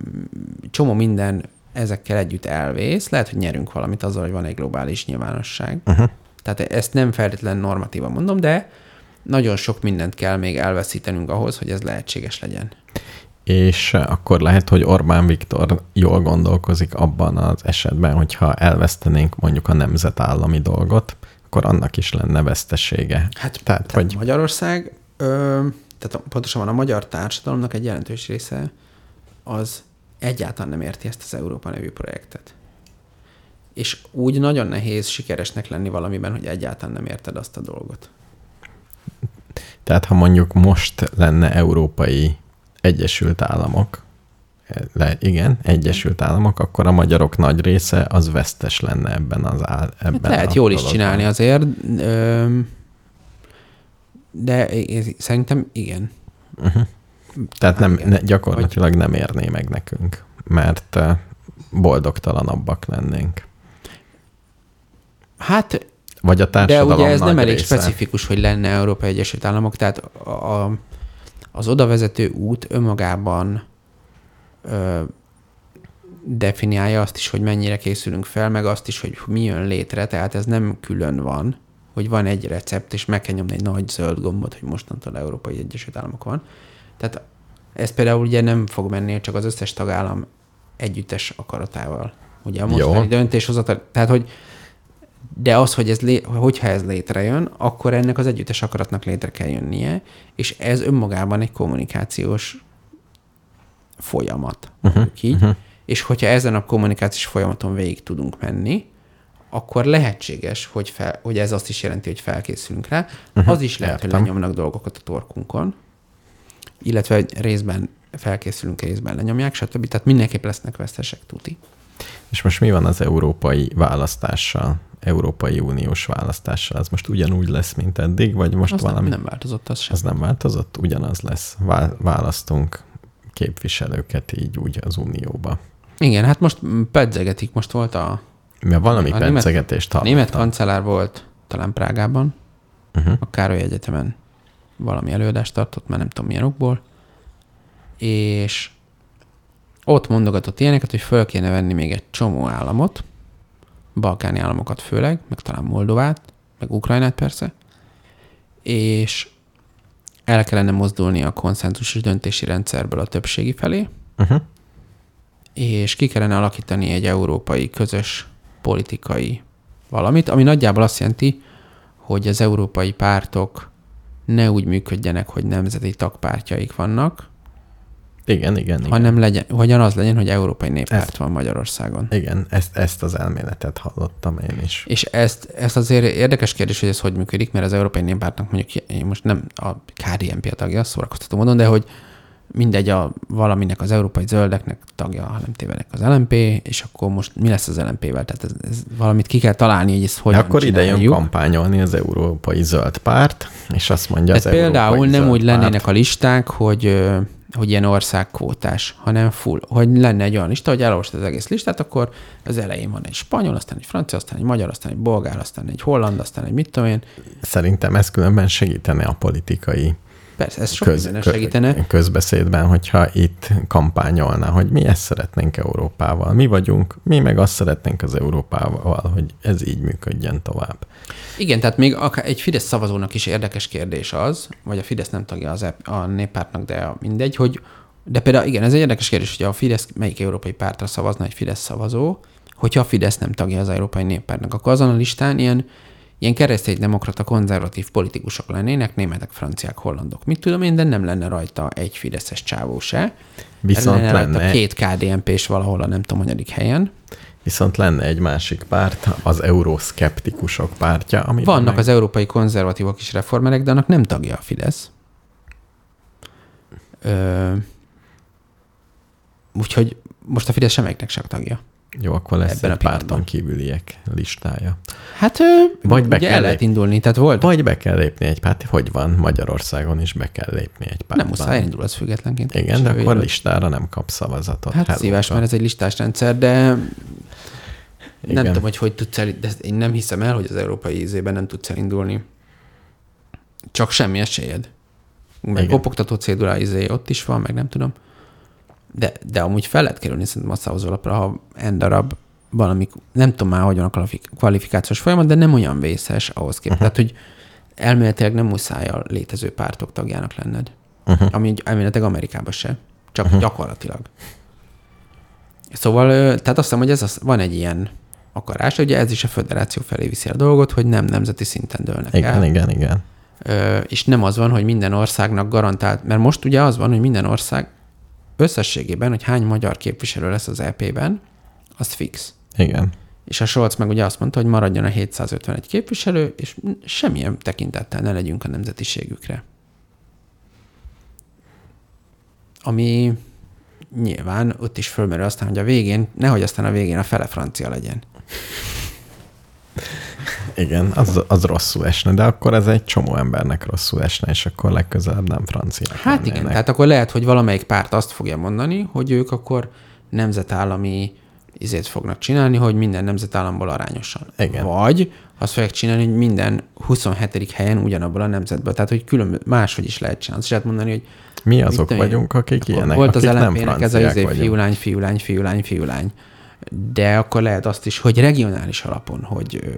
csomó minden ezekkel együtt elvész. Lehet, hogy nyerünk valamit azzal, hogy van egy globális nyilvánosság. Uh-huh. Tehát ezt nem feltétlen normatívan mondom, de nagyon sok mindent kell még elveszítenünk ahhoz, hogy ez lehetséges legyen. És akkor lehet, hogy Orbán Viktor jól gondolkozik abban az esetben, hogyha elvesztenénk mondjuk a nemzetállami dolgot, akkor annak is lenne vesztesége. Hát, Tehát, tehát hogy Magyarország, ö, tehát a- pontosabban a magyar társadalomnak egy jelentős része az egyáltalán nem érti ezt az Európa nevű projektet. És úgy nagyon nehéz sikeresnek lenni valamiben, hogy egyáltalán nem érted azt a dolgot. Tehát ha mondjuk most lenne Európai Egyesült Államok, le, igen, Egyesült Államok, akkor a magyarok nagy része az vesztes lenne ebben az áll, ebben Hát lehet jól is csinálni azért, de szerintem igen. Tehát nem, Igen. ne, gyakorlatilag nem érné meg nekünk, mert boldogtalanabbak lennénk. Hát Vagy a De társadalom ugye ez nem elég része. specifikus, hogy lenne Európai Egyesült Államok, tehát a, a, az odavezető út önmagában ö, definiálja azt is, hogy mennyire készülünk fel, meg azt is, hogy mi jön létre, tehát ez nem külön van, hogy van egy recept, és meg kell nyomni egy nagy zöld gombot, hogy mostantól Európai Egyesült Államok van. Tehát ez például ugye nem fog menni csak az összes tagállam együttes akaratával. Ugye a Jó. mostani döntéshozatal, tehát hogy de az, hogy ez lé, hogyha ez létrejön, akkor ennek az együttes akaratnak létre kell jönnie, és ez önmagában egy kommunikációs folyamat, mondjuk így. Uh-huh. És hogyha ezen a kommunikációs folyamaton végig tudunk menni, akkor lehetséges, hogy, fel, hogy ez azt is jelenti, hogy felkészülünk rá. Uh-huh. Az is lehet, Értem. hogy lenyomnak dolgokat a torkunkon, illetve egy részben felkészülünk, részben lenyomják, stb. Tehát mindenképp lesznek vesztesek, tuti. És most mi van az európai választással, Európai Uniós választással? Ez most ugyanúgy lesz, mint eddig, vagy most Az valami? nem, nem változott az sem. Az nem változott? Ugyanaz lesz. Vá- választunk képviselőket így úgy az Unióba. Igen, hát most pedzegetik, most volt a Mert valami A A hallottam. német kancellár volt talán Prágában, Uh-huh. a Károly Egyetemen valami előadást tartott, már nem tudom milyen okból, és ott mondogatott ilyeneket, hogy föl kéne venni még egy csomó államot, balkáni államokat főleg, meg talán Moldovát, meg Ukrajnát persze, és el kellene mozdulni a konszenzusos döntési rendszerből a többségi felé, Uh-huh. és ki kellene alakítani egy európai közös politikai valamit, ami nagyjából azt jelenti, hogy az európai pártok ne úgy működjenek, hogy nemzeti tagpártjaik vannak, Igen, igen, igen. hanem legyen, hogyan az legyen, hogy európai néppárt Ez- van Magyarországon. Igen, ezt, ezt az elméletet hallottam én is. És ezt, ezt azért érdekes kérdés, hogy ez hogy működik, mert az Európai Néppártnak mondjuk, én most nem a KDNP a tagja, szórakoztató módon, de hogy mindegy, a, valaminek az európai zöldeknek tagja, ha nem tévedek az LMP, és akkor most mi lesz az LMP-vel? Tehát ez, ez valamit ki kell találni, hogy ezt hogyan De akkor ide jön kampányolni az Európai Zöld Párt, és azt mondja az Tehát például Európai nem Zöld úgy Párt, lennének a listák, hogy, hogy ilyen országkvótás, hanem full. Hogy lenne egy olyan lista, hogy elolvastad az egész listát, akkor az elején van egy spanyol, aztán egy francia, aztán egy magyar, aztán egy bolgár, aztán egy holland, aztán egy mit tudom én. Szerintem ez különben segítene a politikai Persze, ez sok köz, minden kö- segítene. közbeszédben, hogyha itt kampányolna, hogy mi ezt szeretnénk Európával. Mi vagyunk, mi meg azt szeretnénk az Európával, hogy ez így működjön tovább. Igen, tehát még akár egy Fidesz szavazónak is érdekes kérdés az, vagy a Fidesz nem tagja az a néppártnak, de mindegy, hogy de például igen, ez egy érdekes kérdés, hogy a Fidesz melyik európai pártra szavazna egy Fidesz szavazó, hogyha a Fidesz nem tagja az európai néppártnak, akkor azon a listán ilyen, ilyen kereszténydemokrata konzervatív politikusok lennének, németek, franciák, hollandok. Mit tudom én, de nem lenne rajta egy fideszes csávó se. Viszont lenne rajta lenne, két KDNP-s valahol a nem tudom, hanyadik helyen. viszont lenne egy másik párt, az euroszkeptikusok pártja, ami Vannak az európai konzervatívok is reformerek, de annak nem tagja a Fidesz. Ö, úgyhogy most a Fidesz semmelyiknek sem tagja. Jó, akkor lesz ebben a egy párton pillanatban. kívüliek listája. Hát ö, Vagy be ugye kell el lehet lép- indulni, tehát volt. Vagy be kell lépni egy párt, hogy van, Magyarországon is be kell lépni egy pártban. nem muszáj, elindul az függetlenként. Igen, de ő akkor listára nem kap szavazatot. Hát Hello. szíves, mert ez egy listás rendszer, de nem Igen. tudom, hogy hogy tudsz el, de én nem hiszem el, hogy az európai ízében nem tudsz elindulni. Csak semmi esélyed. Meg kopogtató cédulá izé ott is van, meg nem tudom. De, de amúgy fel lehet kerülni szerintem a szavazólapra, ha en darab valami, nem tudom már, hogy van a kvalifik- kvalifikációs folyamat, de nem olyan vészes ahhoz képest. Uh-huh. Tehát, hogy elméletileg nem muszáj a létező pártok tagjának lenned. Uh-huh. Ami elméletileg Amerikában se, csak uh-huh. gyakorlatilag. Szóval, tehát azt hiszem, hogy ez az, van egy ilyen akarás, ugye ez is a föderáció felé viszi a dolgot, hogy nem nemzeti szinten dőlnek Igen, el. igen, igen. Ö, és nem az van, hogy minden országnak garantált, mert most ugye az van, hogy minden ország összességében, hogy hány magyar képviselő lesz az EP-ben, az fix. Igen. És a Scholz meg ugye azt mondta, hogy maradjon a 751 képviselő, és semmilyen tekintettel ne legyünk a nemzetiségükre. Ami nyilván ott is fölmerül aztán, hogy a végén, nehogy aztán a végén a fele francia legyen. Igen, az, az rosszul esne, de akkor ez egy csomó embernek rosszul esne, és akkor legközelebb nem franciák Hát igen, lennének. tehát akkor lehet, hogy valamelyik párt azt fogja mondani, hogy ők akkor nemzetállami izét fognak csinálni, hogy minden nemzetállamból arányosan. Igen. Vagy azt fogják csinálni, hogy minden 27. helyen ugyanabból a nemzetből. Tehát, hogy külön máshogy is lehet csinálni. Azt is lehet mondani, hogy Mi azok tudom vagyunk, akik ilyenek, Volt az akik nem LMP-nek ez a izé, fiúlány, fiúlány, fiúlány, fiúlány. De akkor lehet azt is, hogy regionális alapon, hogy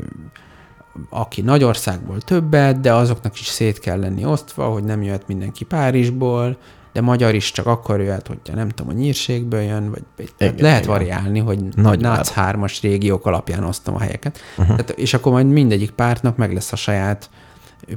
aki nagy országból többet, de azoknak is szét kell lenni osztva, hogy nem jöhet mindenki Párizsból, de magyar is csak akkor jöhet, hogyha nem tudom, a nyírségből jön, vagy, tehát Igen, lehet igen. variálni, hogy Nagy nagy NAC 3-as régiók alapján osztom a helyeket. Uh-huh. Tehát, és akkor majd mindegyik pártnak meg lesz a saját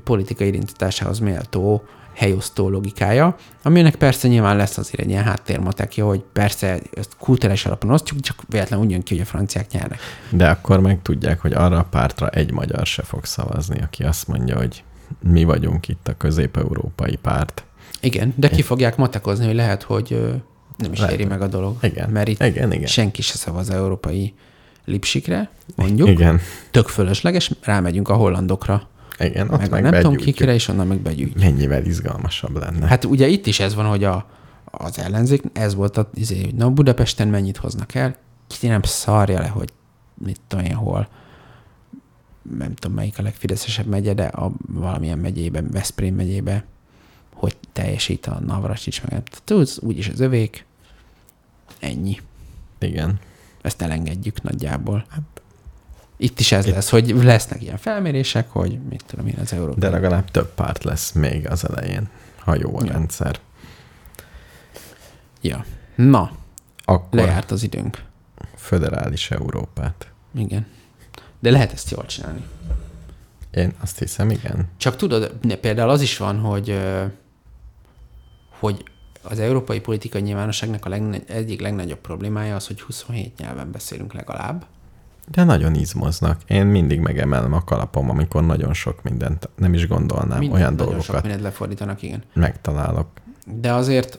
politikai identitásához méltó helyosztó logikája, aminek persze nyilván lesz azért egy ilyen háttérmatekja, hogy persze ezt kulturális alapon osztjuk, csak véletlenül úgy jön ki, hogy a franciák nyernek. De akkor meg tudják, hogy arra a pártra egy magyar se fog szavazni, aki azt mondja, hogy mi vagyunk itt a közép-európai párt. Igen, de ki fogják matekozni, hogy lehet, hogy nem is Lehet. éri meg a dolog. Igen, Mert itt igen, igen. senki se szavaz európai lipsikre, mondjuk. Igen, Tök fölösleges, rámegyünk a hollandokra, igen, ott meg, meg, nem tudom kikire, és onnan meg begyűjtjük. Mennyivel izgalmasabb lenne. Hát ugye itt is ez van, hogy a, az ellenzék, ez volt a, izé, hogy na Budapesten mennyit hoznak el, ki nem szarja le, hogy mit tudom én hol, nem tudom melyik a legfideszesebb megye, de a valamilyen megyében, Veszprém megyébe, hogy teljesít a Navracsics, meg tudsz, úgyis az övék, ennyi. Igen. Ezt elengedjük nagyjából. Hát, itt is ez lesz, hogy lesznek ilyen felmérések, hogy mit tudom én az Európai. De legalább több párt lesz még az elején, ha jó a Ja. rendszer. Ja. Na, Akkor lejárt az időnk. föderális Európát. Igen. De lehet ezt jól csinálni. Én azt hiszem, igen. Csak tudod, ne, például az is van, hogy, hogy az európai politikai nyilvánosságnak a legnagy, egyik legnagyobb problémája az, hogy 27 nyelven beszélünk legalább. De nagyon izmoznak. Én mindig megemelem a kalapom, amikor nagyon sok mindent nem is gondolnám, Minden- olyan nagyon sok dolgokat mindent lefordítanak, igen. megtalálok. De azért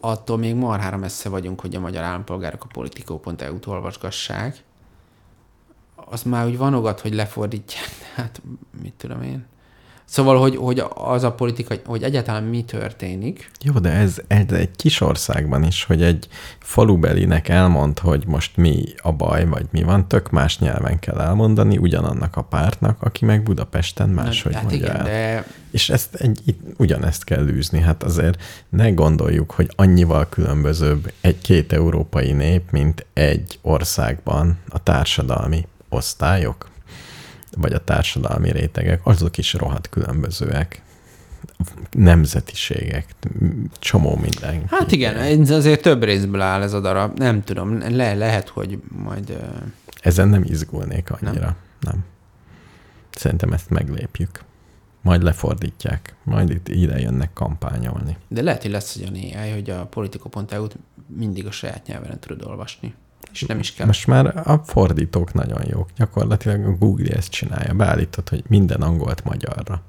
attól még marhára messze vagyunk, hogy a magyar állampolgárok a politikó.eu-t olvasgassák. Az már úgy vanogat, hogy lefordítják, hát mit tudom én. Szóval, hogy, hogy az a politika, hogy egyáltalán mi történik. Jó, de ez, ez egy kis országban is, hogy egy falubelinek elmond, hogy most mi a baj, vagy mi van, tök más nyelven kell elmondani ugyanannak a pártnak, aki meg Budapesten máshogy hát mondja igen, el. de És ezt egy, itt ugyanezt kell űzni. Hát azért ne gondoljuk, hogy annyival különbözőbb egy-két európai nép, mint egy országban a társadalmi osztályok, vagy a társadalmi rétegek, azok is rohadt különbözőek. Nemzetiségek, csomó minden. hát igen, ez azért több részből áll ez a darab. Nem tudom, le, lehet, hogy majd... Ezen nem izgulnék annyira. Nem. nem. Szerintem ezt meglépjük. Majd lefordítják. Majd itt ide jönnek kampányolni. De lehet, hogy lesz olyan AI, hogy a politico.eu-t mindig a saját nyelven tudod olvasni. És nem is kell. Most már a fordítók nagyon jók. Gyakorlatilag a Google ezt csinálja. Beállítod, hogy minden angolt magyarra.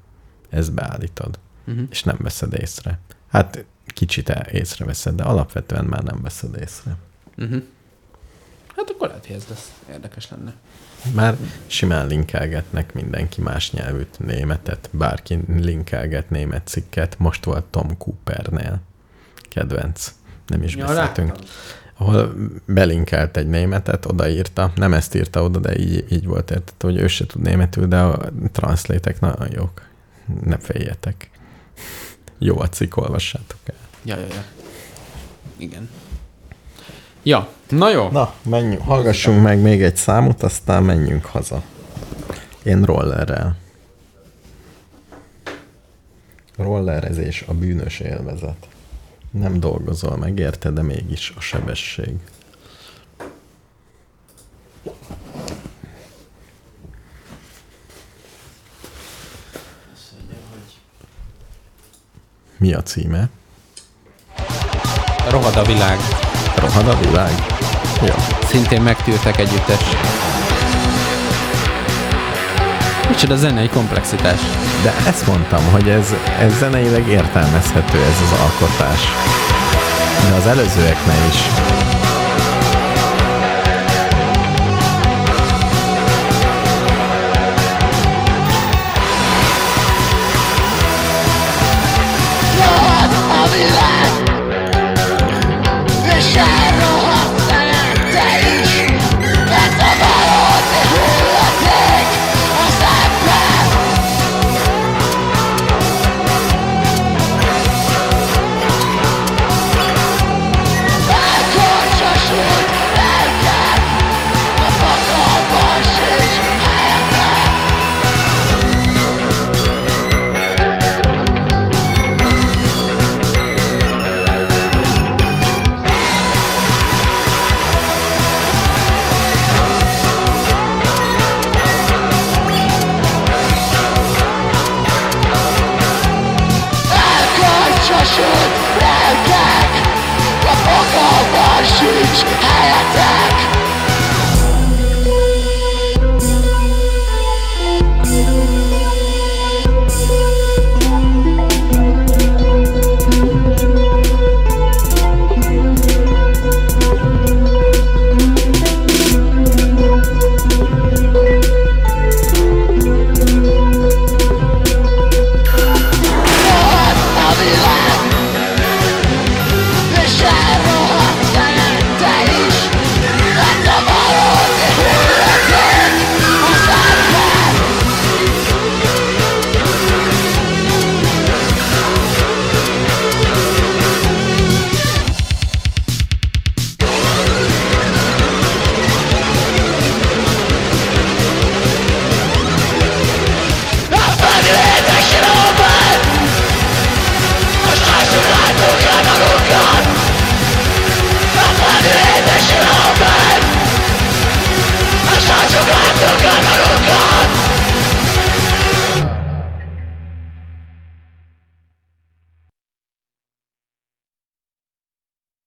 Ezt beállítod. Uh-huh. És nem veszed észre. Hát kicsit el- észreveszed, de alapvetően már nem veszed észre. Uh-huh. Hát akkor lehet, hogy ez lesz. Érdekes lenne. Már simán linkelgetnek mindenki más nyelvűt, németet, bárki linkelget német cikket. Most volt Tom Coopernél. Kedvenc. Nem is Ja, beszéltünk. láttam. Ahol belinkelt egy németet, odaírta, nem ezt írta oda, de így, így volt érted, hogy ő se tud németül, de a transzlétek nagyon jók. Ne féljetek. Jó a cikk, olvassátok el. Ja, ja, ja. Igen. Ja, na jó. Na, menjünk, hallgassunk meg még egy számot, aztán menjünk haza. Én rollerrel. Rollerezés a bűnös élvezet. Nem dolgozol meg érte, de mégis a sebesség. Mi a címe? Rohad a világ. Rohad a világ? Jó. Szintén megtűrtek együttes. Micsoda zenei komplexitás. De ezt mondtam, hogy ez, ez zeneileg értelmezhető ez az alkotás. De az előzőeknél is